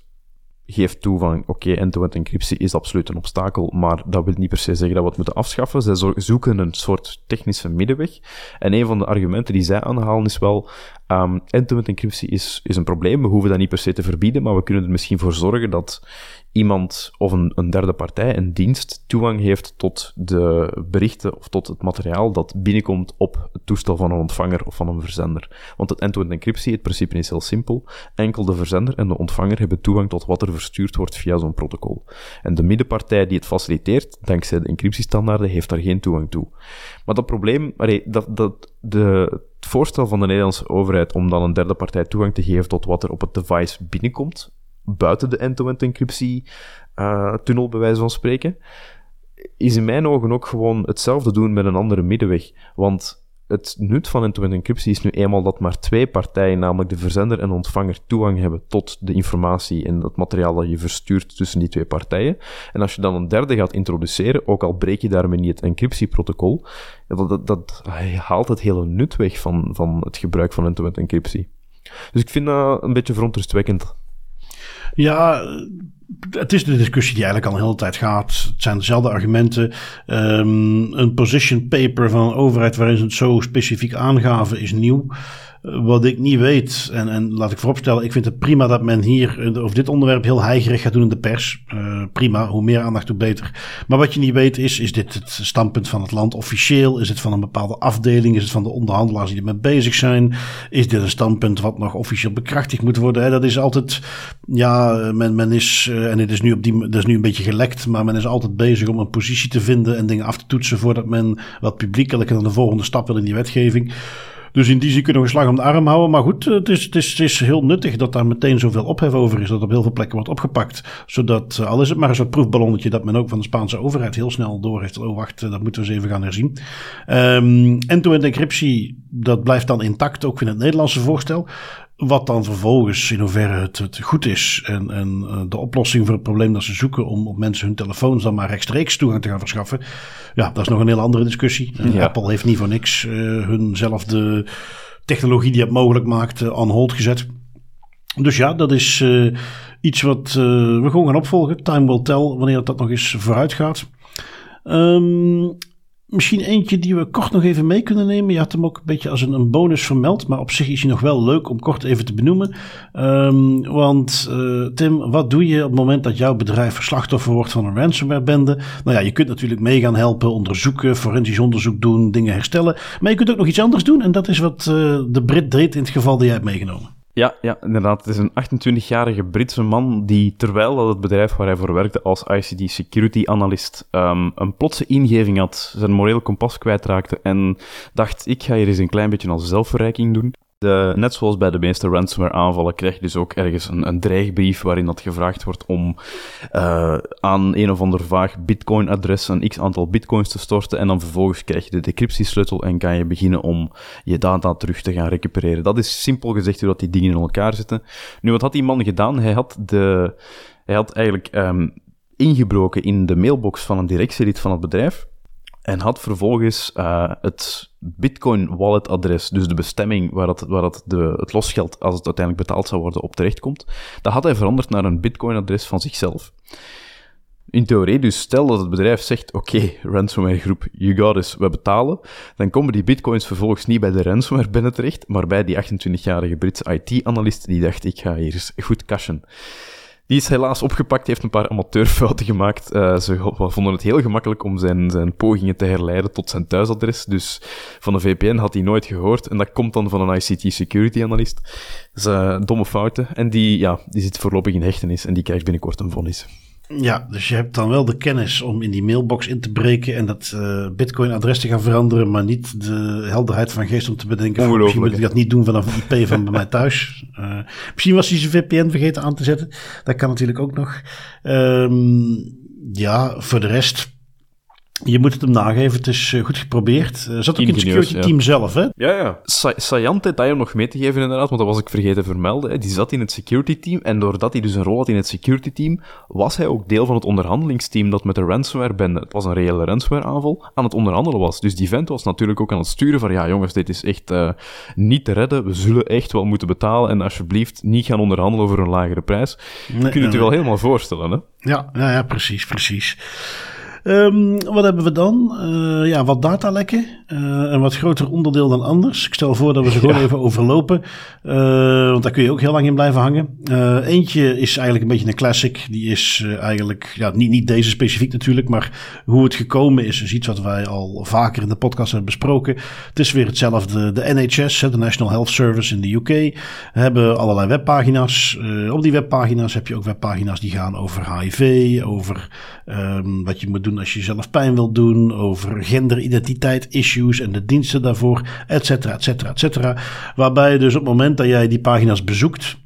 geeft toe van, oké, end-to-end encryptie is absoluut een obstakel, maar dat wil niet per se zeggen dat we het moeten afschaffen. Zij zoeken een soort technische middenweg. En een van de argumenten die zij aanhalen is wel, um, end-to-end encryptie is, is een probleem. We hoeven dat niet per se te verbieden, maar we kunnen er misschien voor zorgen dat iemand of een, een derde partij, een dienst, toegang heeft tot de berichten of tot het materiaal dat binnenkomt op het toestel van een ontvanger of van een verzender. Want het end-to-end encryptie, het principe is heel simpel. Enkel de verzender en de ontvanger hebben toegang tot wat er verstuurd wordt via zo'n protocol. En de middenpartij die het faciliteert, dankzij de encryptiestandaarden, heeft daar geen toegang toe. Maar dat probleem, dat, dat, de, het voorstel van de Nederlandse overheid om dan een derde partij toegang te geven tot wat er op het device binnenkomt, buiten de end-to-end encryptie uh, tunnel, bij wijze van spreken, is in mijn ogen ook gewoon hetzelfde doen met een andere middenweg. Want het nut van end-to-end encryptie is nu eenmaal dat maar twee partijen, namelijk de verzender en ontvanger, toegang hebben tot de informatie en het materiaal dat je verstuurt tussen die twee partijen. En als je dan een derde gaat introduceren, ook al breek je daarmee niet het encryptieprotocol, dat, dat, dat haalt het hele nut weg van, van het gebruik van end-to-end encryptie. Dus ik vind dat een beetje verontrustwekkend. Ja, het is de discussie die eigenlijk al een hele tijd gaat. Het zijn dezelfde argumenten. Um, een position paper van een overheid waarin ze het zo specifiek aangaven is nieuw. Wat ik niet weet, en, en laat ik vooropstellen, ik vind het prima dat men hier over dit onderwerp heel heigerig gaat doen in de pers. Uh, prima, hoe meer aandacht, hoe beter. Maar wat je niet weet is, is dit het standpunt van het land officieel? Is het van een bepaalde afdeling? Is het van de onderhandelaars die ermee bezig zijn? Is dit een standpunt wat nog officieel bekrachtigd moet worden? Dat is altijd, ja, men, men is, en het is nu op die, is nu een beetje gelekt, maar men is altijd bezig om een positie te vinden en dingen af te toetsen voordat men wat publiekelijk en dan de volgende stap wil in die wetgeving. Dus in die zin kunnen we een slag om de arm houden. Maar goed, het is, het, is, het is heel nuttig dat daar meteen zoveel ophef over is. Dat op heel veel plekken wordt opgepakt. Zodat, eh, al is het maar een soort proefballonnetje, dat men ook van de Spaanse overheid heel snel door heeft. Oh, wacht, dat moeten we eens even gaan herzien. Um, end-to-end encryptie, dat blijft dan intact, ook in het Nederlandse voorstel. Wat dan vervolgens, in hoeverre het, het goed is en, en uh, de oplossing voor het probleem dat ze zoeken om op mensen hun telefoons dan maar rechtstreeks toegang te gaan verschaffen. Ja, dat is nog een hele andere discussie. Uh, ja. Apple heeft niet voor niks uh, hunzelfde technologie die het mogelijk maakt on hold gezet. Dus ja, dat is iets wat we gewoon gaan opvolgen. Time will tell wanneer dat nog eens vooruit gaat. Um, Misschien eentje die we kort nog even mee kunnen nemen. Je had hem ook een beetje als een, bonus vermeld, maar op zich is hij nog wel leuk om kort even te benoemen. Um, want uh, Tim, wat doe je op het moment dat jouw bedrijf slachtoffer wordt van een ransomwarebende? Nou ja, je kunt natuurlijk mee gaan helpen, onderzoeken, forensisch onderzoek doen, dingen herstellen. Maar je kunt ook nog iets anders doen en dat is wat uh, de Brit deed in het geval dat jij hebt meegenomen. Ja, ja, inderdaad. Het is een 28-jarige Britse man die, terwijl dat het bedrijf waar hij voor werkte als ICT security analyst, um, een plotse ingeving had, zijn moreel kompas kwijtraakte en dacht, ik ga hier eens een klein beetje als zelfverrijking doen. De, net zoals bij de meeste ransomware aanvallen krijg je dus ook ergens een, een dreigbrief waarin dat gevraagd wordt om uh, aan een of ander vaag bitcoin-adres een x aantal bitcoins te storten en dan vervolgens krijg je de decryptiesleutel en kan je beginnen om je data terug te gaan recupereren. Dat is simpel gezegd hoe dat die dingen in elkaar zitten. Nu, wat had die man gedaan? Hij had, de, hij had eigenlijk um, ingebroken in de mailbox van een directielid van het bedrijf en had vervolgens uh, het Bitcoin wallet adres, dus de bestemming waar, het, waar de, het losgeld, als het uiteindelijk betaald zou worden, op terechtkomt, dat had hij veranderd naar een Bitcoin adres van zichzelf. In theorie, dus stel dat het bedrijf zegt, oké, ransomware groep, you got us, we betalen, dan komen die bitcoins vervolgens niet bij de ransomware binnen terecht, maar bij die 28-jarige Britse IT-analyst die dacht, ik ga hier eens goed cashen. Die is helaas opgepakt, heeft een paar amateurfouten gemaakt. Uh, ze vonden het heel gemakkelijk om zijn, zijn pogingen te herleiden tot zijn thuisadres. Dus van een VPN had hij nooit gehoord. En dat komt dan van een ICT security analyst. Uh, domme fouten. En die, ja, die zit voorlopig in hechtenis en die krijgt binnenkort een vonnis. Ja, dus je hebt dan wel de kennis om in die mailbox in te breken en dat uh, Bitcoin-adres te gaan veranderen, maar niet de helderheid van geest om te bedenken. misschien moet ik dat niet doen vanaf een IP van bij mij thuis. Uh, misschien was hij zijn VPN vergeten aan te zetten. Dat kan natuurlijk ook nog. Um, ja, voor de rest je moet het hem nageven, het is eh, goed geprobeerd. Uh, zat ook in het security team zelf, hè? Ja, ja. Sa Sayant detail om nog mee te geven, inderdaad, want dat was ik vergeten te vermelden. Hè. Die zat in het security team en doordat hij dus een rol had in het security team, was hij ook deel van het onderhandelingsteam dat met de ransomware bende, het was een reële ransomware aanval, aan het onderhandelen was. Dus die vent was natuurlijk ook aan het sturen van, ja jongens, dit is echt uh, niet te redden, we zullen echt wel moeten betalen en alsjeblieft niet gaan onderhandelen over een lagere prijs. Nee, Kun je het je wel helemaal voorstellen, hè? Ja, ja, ja precies, precies. Um, wat hebben we dan? Uh, ja, wat datalekken. Uh, een wat groter onderdeel dan anders. Ik stel voor dat we ze gewoon even overlopen. Uh, want daar kun je ook heel lang in blijven hangen. eentje is eigenlijk een beetje een classic. Die is eigenlijk, ja, niet, niet deze specifiek natuurlijk, maar hoe het gekomen is, is iets wat wij al vaker in de podcast hebben besproken. Het is weer hetzelfde. De NHS, de National Health Service in de UK, hebben allerlei webpagina's. op die webpagina's heb je ook webpagina's die gaan over HIV, over um, wat je moet doen als je jezelf pijn wilt doen, over genderidentiteit issues en de diensten daarvoor, et cetera, et cetera, et cetera. Waarbij dus op het moment dat jij die pagina's bezoekt,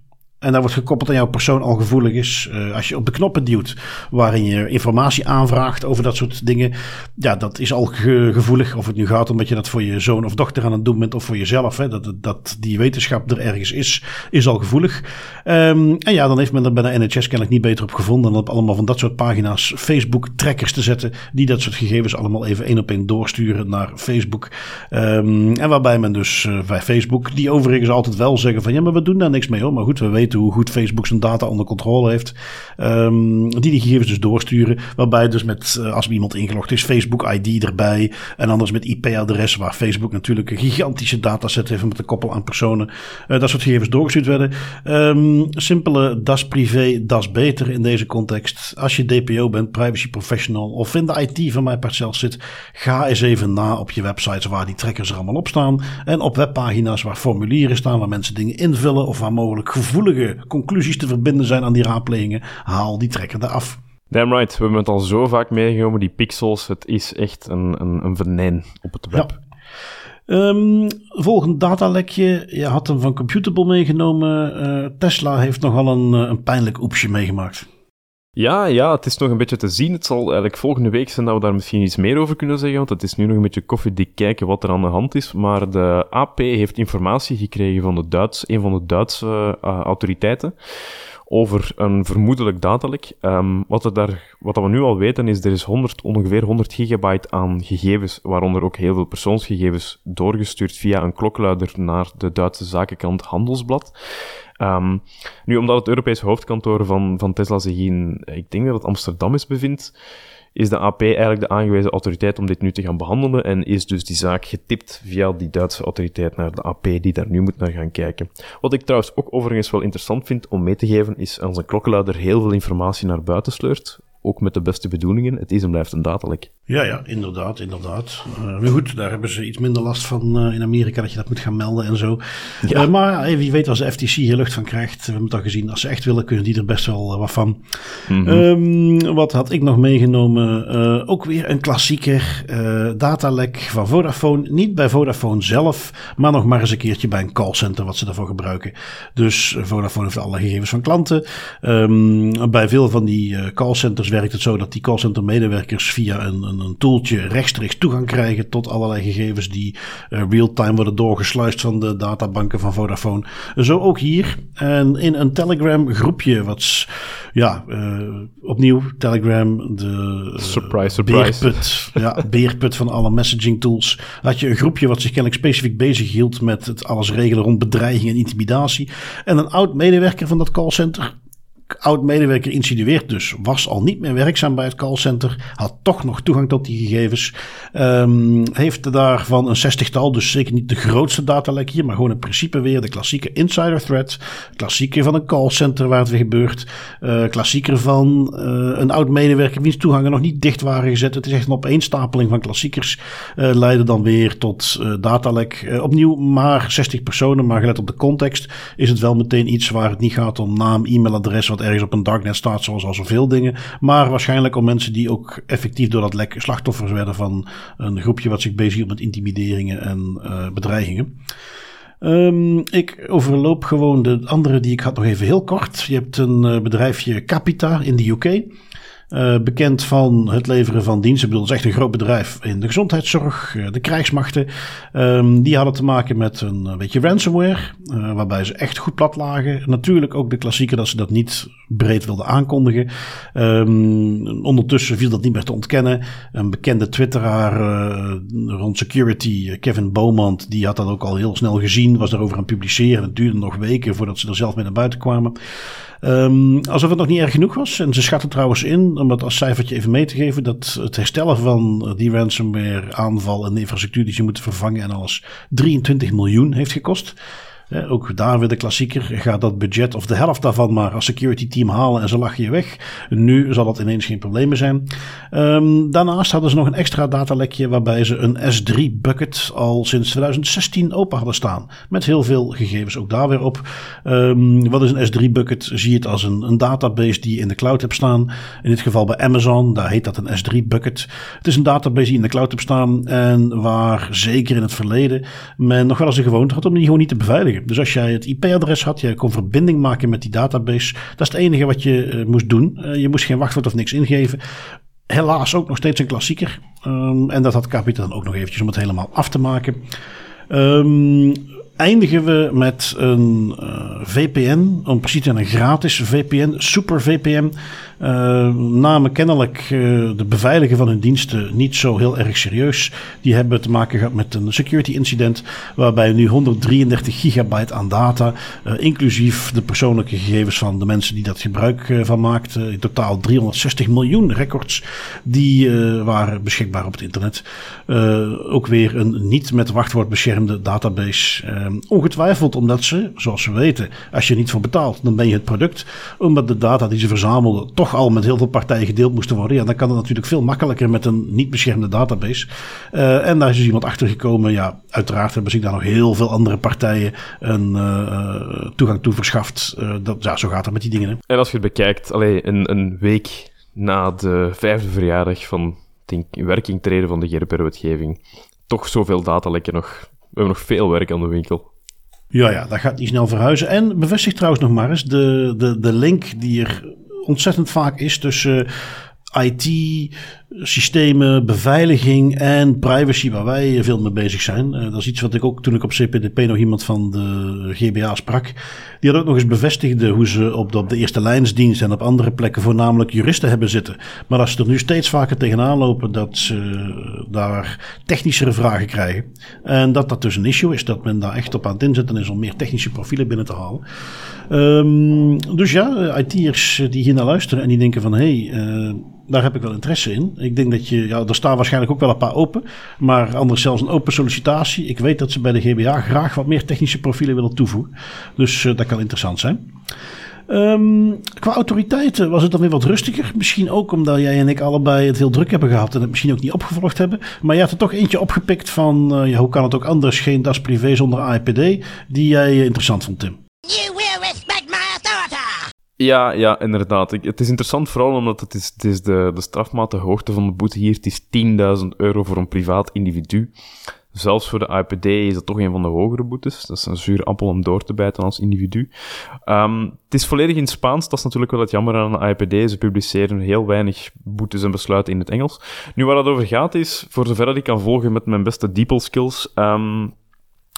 en dat wordt gekoppeld aan jouw persoon al gevoelig is. Uh, als je op de knoppen duwt waarin je informatie aanvraagt over dat soort dingen. Ja, dat is al gevoelig. Of het nu gaat omdat je dat voor je zoon of dochter aan het doen bent of voor jezelf. Hè, dat, dat die wetenschap er ergens is, is al gevoelig. Um, en ja, dan heeft men er bij de NHS kennelijk niet beter op gevonden dan op allemaal van dat soort pagina's Facebook-trackers te zetten. Die dat soort gegevens allemaal even één op één doorsturen naar Facebook. Um, en waarbij men dus uh, bij Facebook, die overigens altijd wel zeggen van ja, maar we doen daar niks mee hoor. Maar goed, we weten hoe goed Facebook zijn data onder controle heeft. Um, die die gegevens dus doorsturen. Waarbij dus met, uh, als iemand ingelogd is, Facebook ID erbij. En anders met IP-adres, waar Facebook natuurlijk een gigantische dataset heeft met een koppel aan personen. Uh, dat soort gegevens doorgestuurd werden. Um, simpele das privé, das beter in deze context. Als je DPO bent, privacy professional of in de IT van mij zelf zit, ga eens even na op je websites waar die trackers er allemaal op staan. En op webpagina's waar formulieren staan, waar mensen dingen invullen of waar mogelijk gevoelige conclusies te verbinden zijn aan die raadplegingen, haal die trekker eraf. Damn right, we hebben het al zo vaak meegenomen, die pixels. Het is echt een, een, een venijn op het web. Ja. Um, volgend datalekje. Je had hem van Computable meegenomen. Uh, Tesla heeft nogal een, eh, een pijnlijk oepsje meegemaakt. Ja, ja, het is nog een beetje te zien. Het zal eigenlijk volgende week zijn dat we daar misschien iets meer over kunnen zeggen, want het is nu nog een beetje koffiedik kijken wat er aan de hand is. Maar de AP heeft informatie gekregen van de Duits, een van de Duitse uh, autoriteiten over een vermoedelijk datalek. Um, wat, daar, wat we nu al weten is, er is 100, ongeveer 100 gigabyte aan gegevens, waaronder ook heel veel persoonsgegevens, doorgestuurd via een klokluider naar de Duitse zakenkant Handelsblad. Um, nu, omdat het Europese hoofdkantoor van, van Tesla zich in, ik denk dat het Amsterdam is, bevindt, is de AP eigenlijk de aangewezen autoriteit om dit nu te gaan behandelen en is dus die zaak getipt via die Duitse autoriteit naar de AP die daar nu moet naar gaan kijken. Wat ik trouwens ook overigens wel interessant vind om mee te geven is als een klokkenluider heel veel informatie naar buiten sleurt, ook met de beste bedoelingen, het is en blijft een datalek. Ja, ja, inderdaad, inderdaad. Uh, maar goed, daar hebben ze iets minder last van uh, in Amerika, dat je dat moet gaan melden en zo. Ja. Uh, maar wie weet als de FTC hier lucht van krijgt, we hebben het al gezien, als ze echt willen, kunnen die er best wel wat van. Mm -hmm. um, wat had ik nog meegenomen? ook weer een klassieker, datalek van Vodafone. Niet bij Vodafone zelf, maar nog maar eens een keertje bij een callcenter wat ze daarvoor gebruiken. Dus Vodafone heeft alle gegevens van klanten. Um, bij veel van die callcenters werkt het zo dat die callcenter medewerkers via een, een, een, tooltje rechtstreeks toegang krijgen tot allerlei gegevens die uh, real-time worden doorgesluist van de databanken van Vodafone. Zo ook hier. En in een Telegram groepje, wat ja, uh, opnieuw Telegram, de surprise, surprise. beerput, ja, beerput van alle messaging tools. Had je een groepje wat zich kennelijk specifiek bezig hield met het alles regelen rond bedreiging en intimidatie. En een oud medewerker van dat callcenter oud-medewerker insinueert dus, was al niet meer werkzaam bij het callcenter, had toch nog toegang tot die gegevens, um, heeft daarvan een zestigtal, dus zeker niet de grootste datalek hier, maar gewoon in principe weer de klassieke insider threat, klassieker van een callcenter waar het weer gebeurt, uh, klassieker van uh, een oud-medewerker wiens toegangen nog niet dicht waren gezet. Het is echt een opeenstapeling van klassiekers, uh, leiden dan weer tot datalek. opnieuw maar 60 personen, maar gelet op de context is het wel meteen iets waar het niet gaat om naam, e-mailadres, wat ergens op een darknet staat, zoals al zoveel dingen. Maar waarschijnlijk om mensen die ook effectief door dat lek slachtoffers werden van een groepje wat zich bezighield met intimideringen en uh, bedreigingen. Um, ik overloop gewoon de andere die ik had nog even heel kort. Je hebt een uh, bedrijfje Capita in de UK. Uh, bekend van het leveren van diensten. Ik bedoel, het is echt een groot bedrijf in de gezondheidszorg, uh, de krijgsmachten. Um, die hadden te maken met een, een beetje ransomware, waarbij ze echt goed plat lagen. Natuurlijk ook de klassieker dat ze dat niet breed wilden aankondigen. Um, ondertussen viel dat niet meer te ontkennen. Een bekende twitteraar rond security, Kevin Beaumont, die had dat ook al heel snel gezien, was daarover aan het publiceren. Het duurde nog weken voordat ze er zelf mee naar buiten kwamen. Um, alsof het nog niet erg genoeg was. En ze schatten trouwens in, om dat als cijfertje even mee te geven, dat het herstellen van die ransomware aanval en de infrastructuur die ze moeten vervangen en alles 23 miljoen heeft gekost ook daar weer de klassieker. Gaat dat budget of de helft daarvan maar als security team halen en ze lachen je weg. Nu zal dat ineens geen probleem meer zijn. Um, daarnaast hadden ze nog een extra datalekje waarbij ze een S3 bucket al sinds 2016 open hadden staan. Met heel veel gegevens ook daar weer op. Um, wat is een S3 bucket? Zie je het als een, een database die in de cloud hebt staan. In dit geval bij Amazon, daar heet dat een S3 bucket. Het is een database die in de cloud hebt staan en waar zeker in het verleden men nog wel eens de gewoonte had om die gewoon niet te beveiligen. Dus als jij het IP-adres had, jij kon verbinding maken met die database. Dat is het enige wat je uh, moest doen. Uh, je moest geen wachtwoord of niks ingeven. Helaas ook nog steeds een klassieker. Um, en dat had Capita dan ook nog eventjes om het helemaal af te maken. Um, eindigen we met een uh, VPN, om precies te zijn een gratis VPN, Super VPN. Uh, namen kennelijk uh, de beveiligen van hun diensten niet zo heel erg serieus. Die hebben te maken gehad met een security incident. Waarbij nu 133 gigabyte aan data, uh, inclusief de persoonlijke gegevens van de mensen die dat gebruik van maakten. In totaal 360 miljoen records. Die waren beschikbaar op het internet. ook weer een niet met wachtwoord beschermde database. ongetwijfeld omdat ze, zoals we weten, als je niet voor betaalt, dan ben je het product. Omdat de data die ze verzamelden toch al met heel veel partijen gedeeld moesten worden. Ja, dan kan het natuurlijk veel makkelijker met een niet beschermde database. Uh, en daar is dus iemand achter gekomen. Ja, uiteraard hebben zich daar nog heel veel andere partijen een uh, toegang toe verschaft. Uh, dat, ja, zo gaat het met die dingen. Hè. En als je het bekijkt, alleen een, een week na de vijfde verjaardag van denk, werking treden van de GDPR-wetgeving, toch zoveel datalekken nog. We hebben nog veel werk aan de winkel. Ja, ja, dat gaat niet snel verhuizen. En bevestig trouwens nog maar eens de, de, de link die er ontzettend vaak is tussen IT, systemen, beveiliging en privacy, waar wij veel mee bezig zijn. Uh, dat is iets wat ik ook toen ik op CPDP nog iemand van de GBA sprak. Die had ook nog eens bevestigde hoe ze op de, op de eerste lijnsdienst en op andere plekken voornamelijk juristen hebben zitten. Maar als ze er nu steeds vaker tegenaan lopen dat ze daar technischere vragen krijgen. En dat dat dus een issue is, dat men daar echt op aan het inzetten is om meer technische profielen binnen te halen. Um, dus ja, IT'ers die hier naar luisteren en die denken van hé, hey, daar heb ik wel interesse in. Ik denk dat je, ja, er staan waarschijnlijk ook wel een paar open, maar anders zelfs een open sollicitatie. Ik weet dat ze bij de GBA graag wat meer technische profielen willen toevoegen. Dus dat kan interessant zijn. Um, qua autoriteiten was het dan weer wat rustiger. Misschien ook omdat jij en ik allebei het heel druk hebben gehad en het misschien ook niet opgevolgd hebben. Maar je had er toch eentje opgepikt van, uh, hoe kan het ook anders, geen DAS privé zonder AIPD, die jij interessant vond, Tim. Ja, ja, inderdaad. Ik, het is interessant vooral omdat het is, het is de, de strafmaat, de hoogte van de boete hier. Het is 10.000 euro voor een privaat individu. Zelfs voor de IPD is dat toch een van de hogere boetes. Dat is een zuur appel om door te bijten als individu. Um, het is volledig in Spaans. Dat is natuurlijk wel het jammer aan de IPD. Ze publiceren heel weinig boetes en besluiten in het Engels. Nu, waar het over gaat is, voor zover dat ik kan volgen met mijn beste DeepL skills... Um,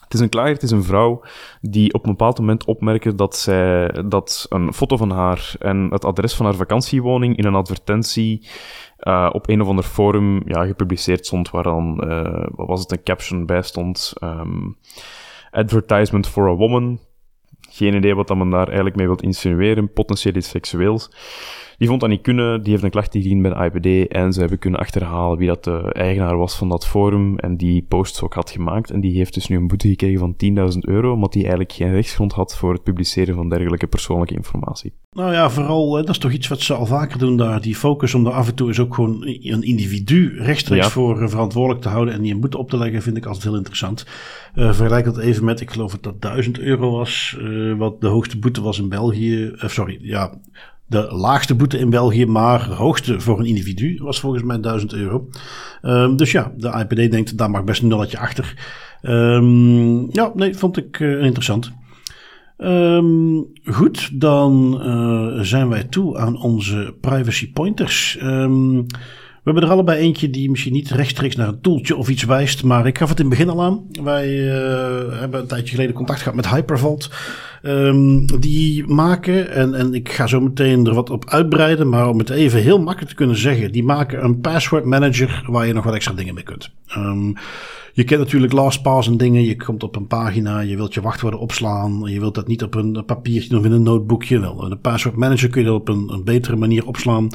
het is een klager, het is een vrouw die op een bepaald moment opmerkte dat, zij, dat een foto van haar en het adres van haar vakantiewoning in een advertentie uh, op een of ander forum ja, gepubliceerd stond, waar dan, uh, wat was het, een caption bij stond. Um, advertisement for a woman. Geen idee wat dat men daar eigenlijk mee wil insinueren. Potentieel iets seksueels. Die vond dat niet kunnen, die heeft een klacht ingediend bij de IPD en ze hebben kunnen achterhalen wie dat de eigenaar was van dat forum en die posts ook had gemaakt. En die heeft dus nu een boete gekregen van 10.000 euro, omdat hij eigenlijk geen rechtsgrond had voor het publiceren van dergelijke persoonlijke informatie. Nou ja, vooral, dat is toch iets wat ze al vaker doen daar. Die focus om er af en toe is ook gewoon een individu rechtstreeks voor eh, verantwoordelijk te houden en die een boete op te leggen, vind ik altijd heel interessant. Uh, vergelijk dat even met, ik geloof dat dat 1000 euro was, uh, wat de hoogste boete was in België. Uh, sorry, ja, de laagste boete in België, maar de hoogste voor een individu was volgens mij 1000 euro. Um, dus ja, de IPD denkt, daar mag best een nulletje achter. Um, ja, nee, vond ik uh, interessant. Um, goed, dan uh, zijn wij toe aan onze privacy pointers. We hebben er allebei eentje die misschien niet rechtstreeks naar een toeltje of iets wijst, maar ik gaf het in het begin al aan. Wij uh, hebben een tijdje geleden contact gehad met Hypervault. Um, die maken, en, en ik ga zo meteen er wat op uitbreiden, maar om het even heel makkelijk te kunnen zeggen, die maken een password manager waar je nog wat extra dingen mee kunt. Um, je kent natuurlijk LastPass en dingen. Je komt op een pagina, je wilt je wachtwoorden opslaan. Je wilt dat niet op een papiertje of in een notebookje. Wel, de password manager kun je dat op een, een betere manier opslaan.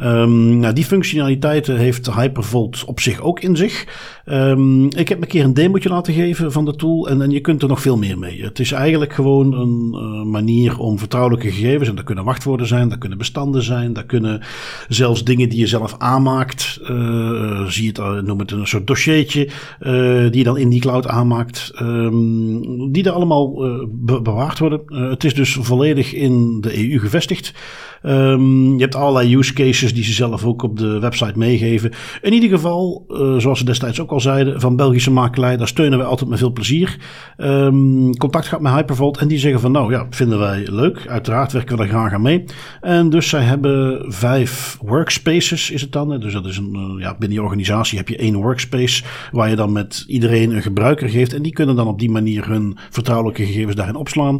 Um, nou, die functionaliteiten heeft Hypervolt op zich ook in zich. Um, ik heb een keer een demootje laten geven van de tool en, en je kunt er nog veel meer mee. Het is eigenlijk gewoon een uh, manier om vertrouwelijke gegevens, en dat kunnen wachtwoorden zijn, dat kunnen bestanden zijn, dat kunnen zelfs dingen die je zelf aanmaakt, uh, zie het, uh, noem het een soort dossiertje, die je dan in die cloud aanmaakt, um, die er allemaal be bewaard worden. het is dus volledig in de EU gevestigd. Um, je hebt allerlei use cases die ze zelf ook op de website meegeven. In ieder geval, uh, zoals ze destijds ook al zeiden, van Belgische makelij, daar steunen wij altijd met veel plezier. Um, contact gaat met Hypervolt en die zeggen van nou ja, vinden wij leuk. Uiteraard werken we daar graag aan mee. En dus zij hebben vijf workspaces is het dan. Dus dat is een, uh, ja, binnen je organisatie heb je één workspace waar je dan met iedereen een gebruiker geeft. En die kunnen dan op die manier hun vertrouwelijke gegevens daarin opslaan.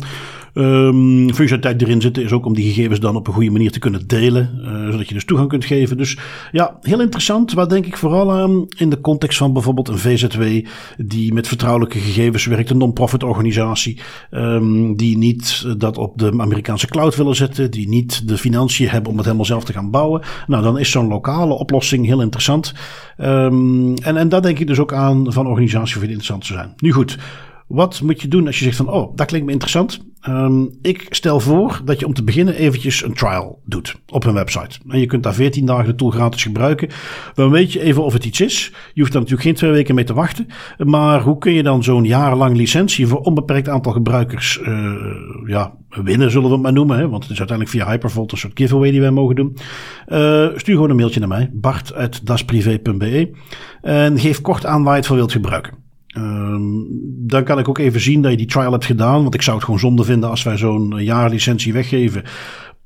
Um, functionaliteit erin zitten is ook om die gegevens dan op een goede manier te kunnen delen. Uh, zodat je dus toegang kunt geven. Dus ja, heel interessant. Waar denk ik vooral aan in de context van bijvoorbeeld een VZW die met vertrouwelijke gegevens werkt. Een non-profit organisatie. Um, die niet dat op de Amerikaanse cloud willen zetten. Die niet de financiën hebben om het helemaal zelf te gaan bouwen. Nou, dan is zo'n lokale oplossing heel interessant. Um, en, en daar denk ik dus ook aan van organisaties voor interessant te zijn. Nu goed. Wat moet je doen als je zegt van, oh, dat klinkt me interessant. Um, ik stel voor dat je om te beginnen eventjes een trial doet op hun website. En je kunt daar 14 dagen de tool gratis gebruiken. Dan weet je even of het iets is. Je hoeft daar natuurlijk geen twee weken mee te wachten. Maar hoe kun je dan zo'n jarenlang licentie voor onbeperkt aantal gebruikers uh, ja, winnen, zullen we het maar noemen. Hè? Want het is uiteindelijk via Hypervolt een soort giveaway die wij mogen doen. Uh, stuur gewoon een mailtje naar mij, bart.dasprivé.be en geef kort aan waar je het voor wilt gebruiken. Um, dan kan ik ook even zien dat je die trial hebt gedaan. Want ik zou het gewoon zonde vinden als wij zo'n jaarlicentie weggeven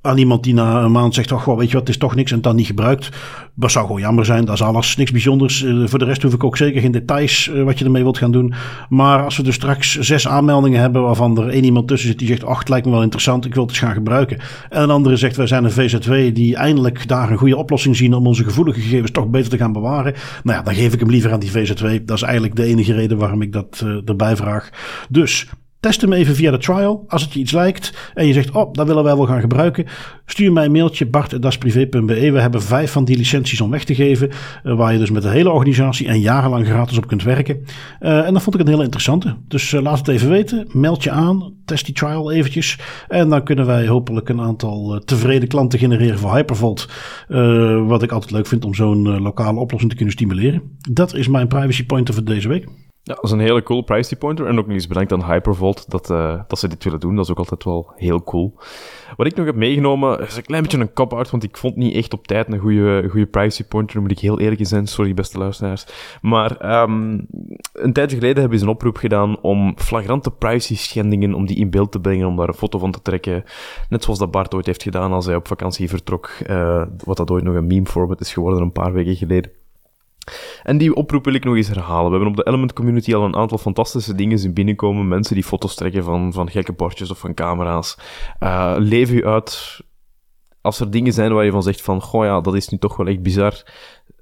aan iemand die na een maand zegt: Oh, weet je wat, het is toch niks en het dan niet gebruikt. Dat zou gewoon jammer zijn. Dat is alles niks bijzonders. Uh, voor de rest hoef ik ook zeker geen details uh, wat je ermee wilt gaan doen. Maar als we dus straks zes aanmeldingen hebben waarvan er één iemand tussen zit die zegt: Ach, het lijkt me wel interessant, ik wil het eens gaan gebruiken. En een andere zegt: Wij zijn een VZW die eindelijk daar een goede oplossing zien om onze gevoelige gegevens toch beter te gaan bewaren. Nou ja, dan geef ik hem liever aan die VZW. Dat is eigenlijk de enige reden waarom ik dat uh, erbij vraag. Dus Test hem even via de trial. Als het je iets lijkt en je zegt, oh, dat willen wij wel gaan gebruiken. Stuur mij een mailtje, bart.dasprivé.be. We hebben vijf van die licenties om weg te geven. Uh, waar je dus met de hele organisatie en jarenlang gratis op kunt werken. Uh, en dat vond ik een hele interessante. Dus uh, laat het even weten. Meld je aan. Test die trial eventjes. En dan kunnen wij hopelijk een aantal tevreden klanten genereren voor Hypervolt. wat ik altijd leuk vind om zo'n lokale oplossing te kunnen stimuleren. Dat is mijn privacy pointer voor deze week. Ja, dat is een hele cool privacy pointer. En ook nog eens bedankt aan Hypervolt dat, uh, dat ze dit willen doen. Dat is ook altijd wel heel cool. Wat ik nog heb meegenomen is een klein beetje een cop-out, want ik vond niet echt op tijd een goede, goede privacy pointer. moet ik heel eerlijk zijn. Sorry, beste luisteraars. Maar um, een tijdje geleden hebben ze een oproep gedaan om flagrante privacy schendingen, om die in beeld te brengen, om daar een foto van te trekken. Net zoals dat Bart ooit heeft gedaan als hij op vakantie vertrok. Uh, wat dat ooit nog een meme format is geworden een paar weken geleden. En die oproep wil ik nog eens herhalen. We hebben op de Element Community al een aantal fantastische dingen zien binnenkomen. Mensen die foto's trekken van, van gekke bordjes of van camera's. Uh, leef u uit. Als er dingen zijn waar je van zegt van, goh ja, dat is nu toch wel echt bizar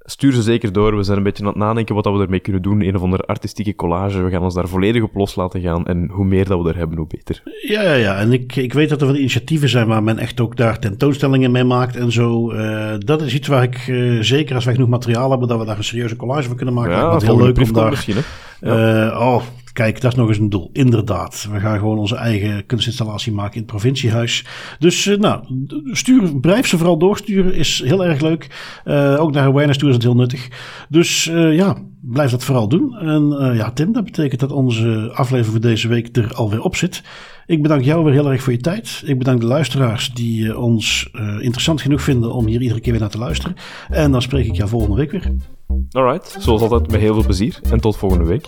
stuur ze zeker door. We zijn een beetje aan het nadenken wat we ermee kunnen doen. Een of andere artistieke collage. We gaan ons daar volledig op los laten gaan. En hoe meer dat we er hebben, hoe beter. Ja, ja, ja. En ik, ik weet dat er van initiatieven zijn waar men echt ook daar tentoonstellingen mee maakt en zo. Uh, dat is iets waar ik uh, zeker als wij genoeg materiaal hebben, dat we daar een serieuze collage van kunnen maken. Ja, dat heel leuk om daar. Misschien, hè? Ja. Uh, oh, Kijk, dat is nog eens een doel. Inderdaad. We gaan gewoon onze eigen kunstinstallatie maken in het provinciehuis. Dus uh, nou, stuur, blijf ze vooral doorsturen. Is heel erg leuk. Uh, ook naar Awareness toe is het heel nuttig. Dus uh, ja, blijf dat vooral doen. En ja, Tim, dat betekent dat onze aflevering voor deze week er alweer op zit. Ik bedank jou weer heel erg voor je tijd. Ik bedank de luisteraars die ons interessant genoeg vinden om hier iedere keer weer naar te luisteren. En dan spreek ik jou volgende week weer. Alright, zoals altijd met heel veel plezier en tot volgende week.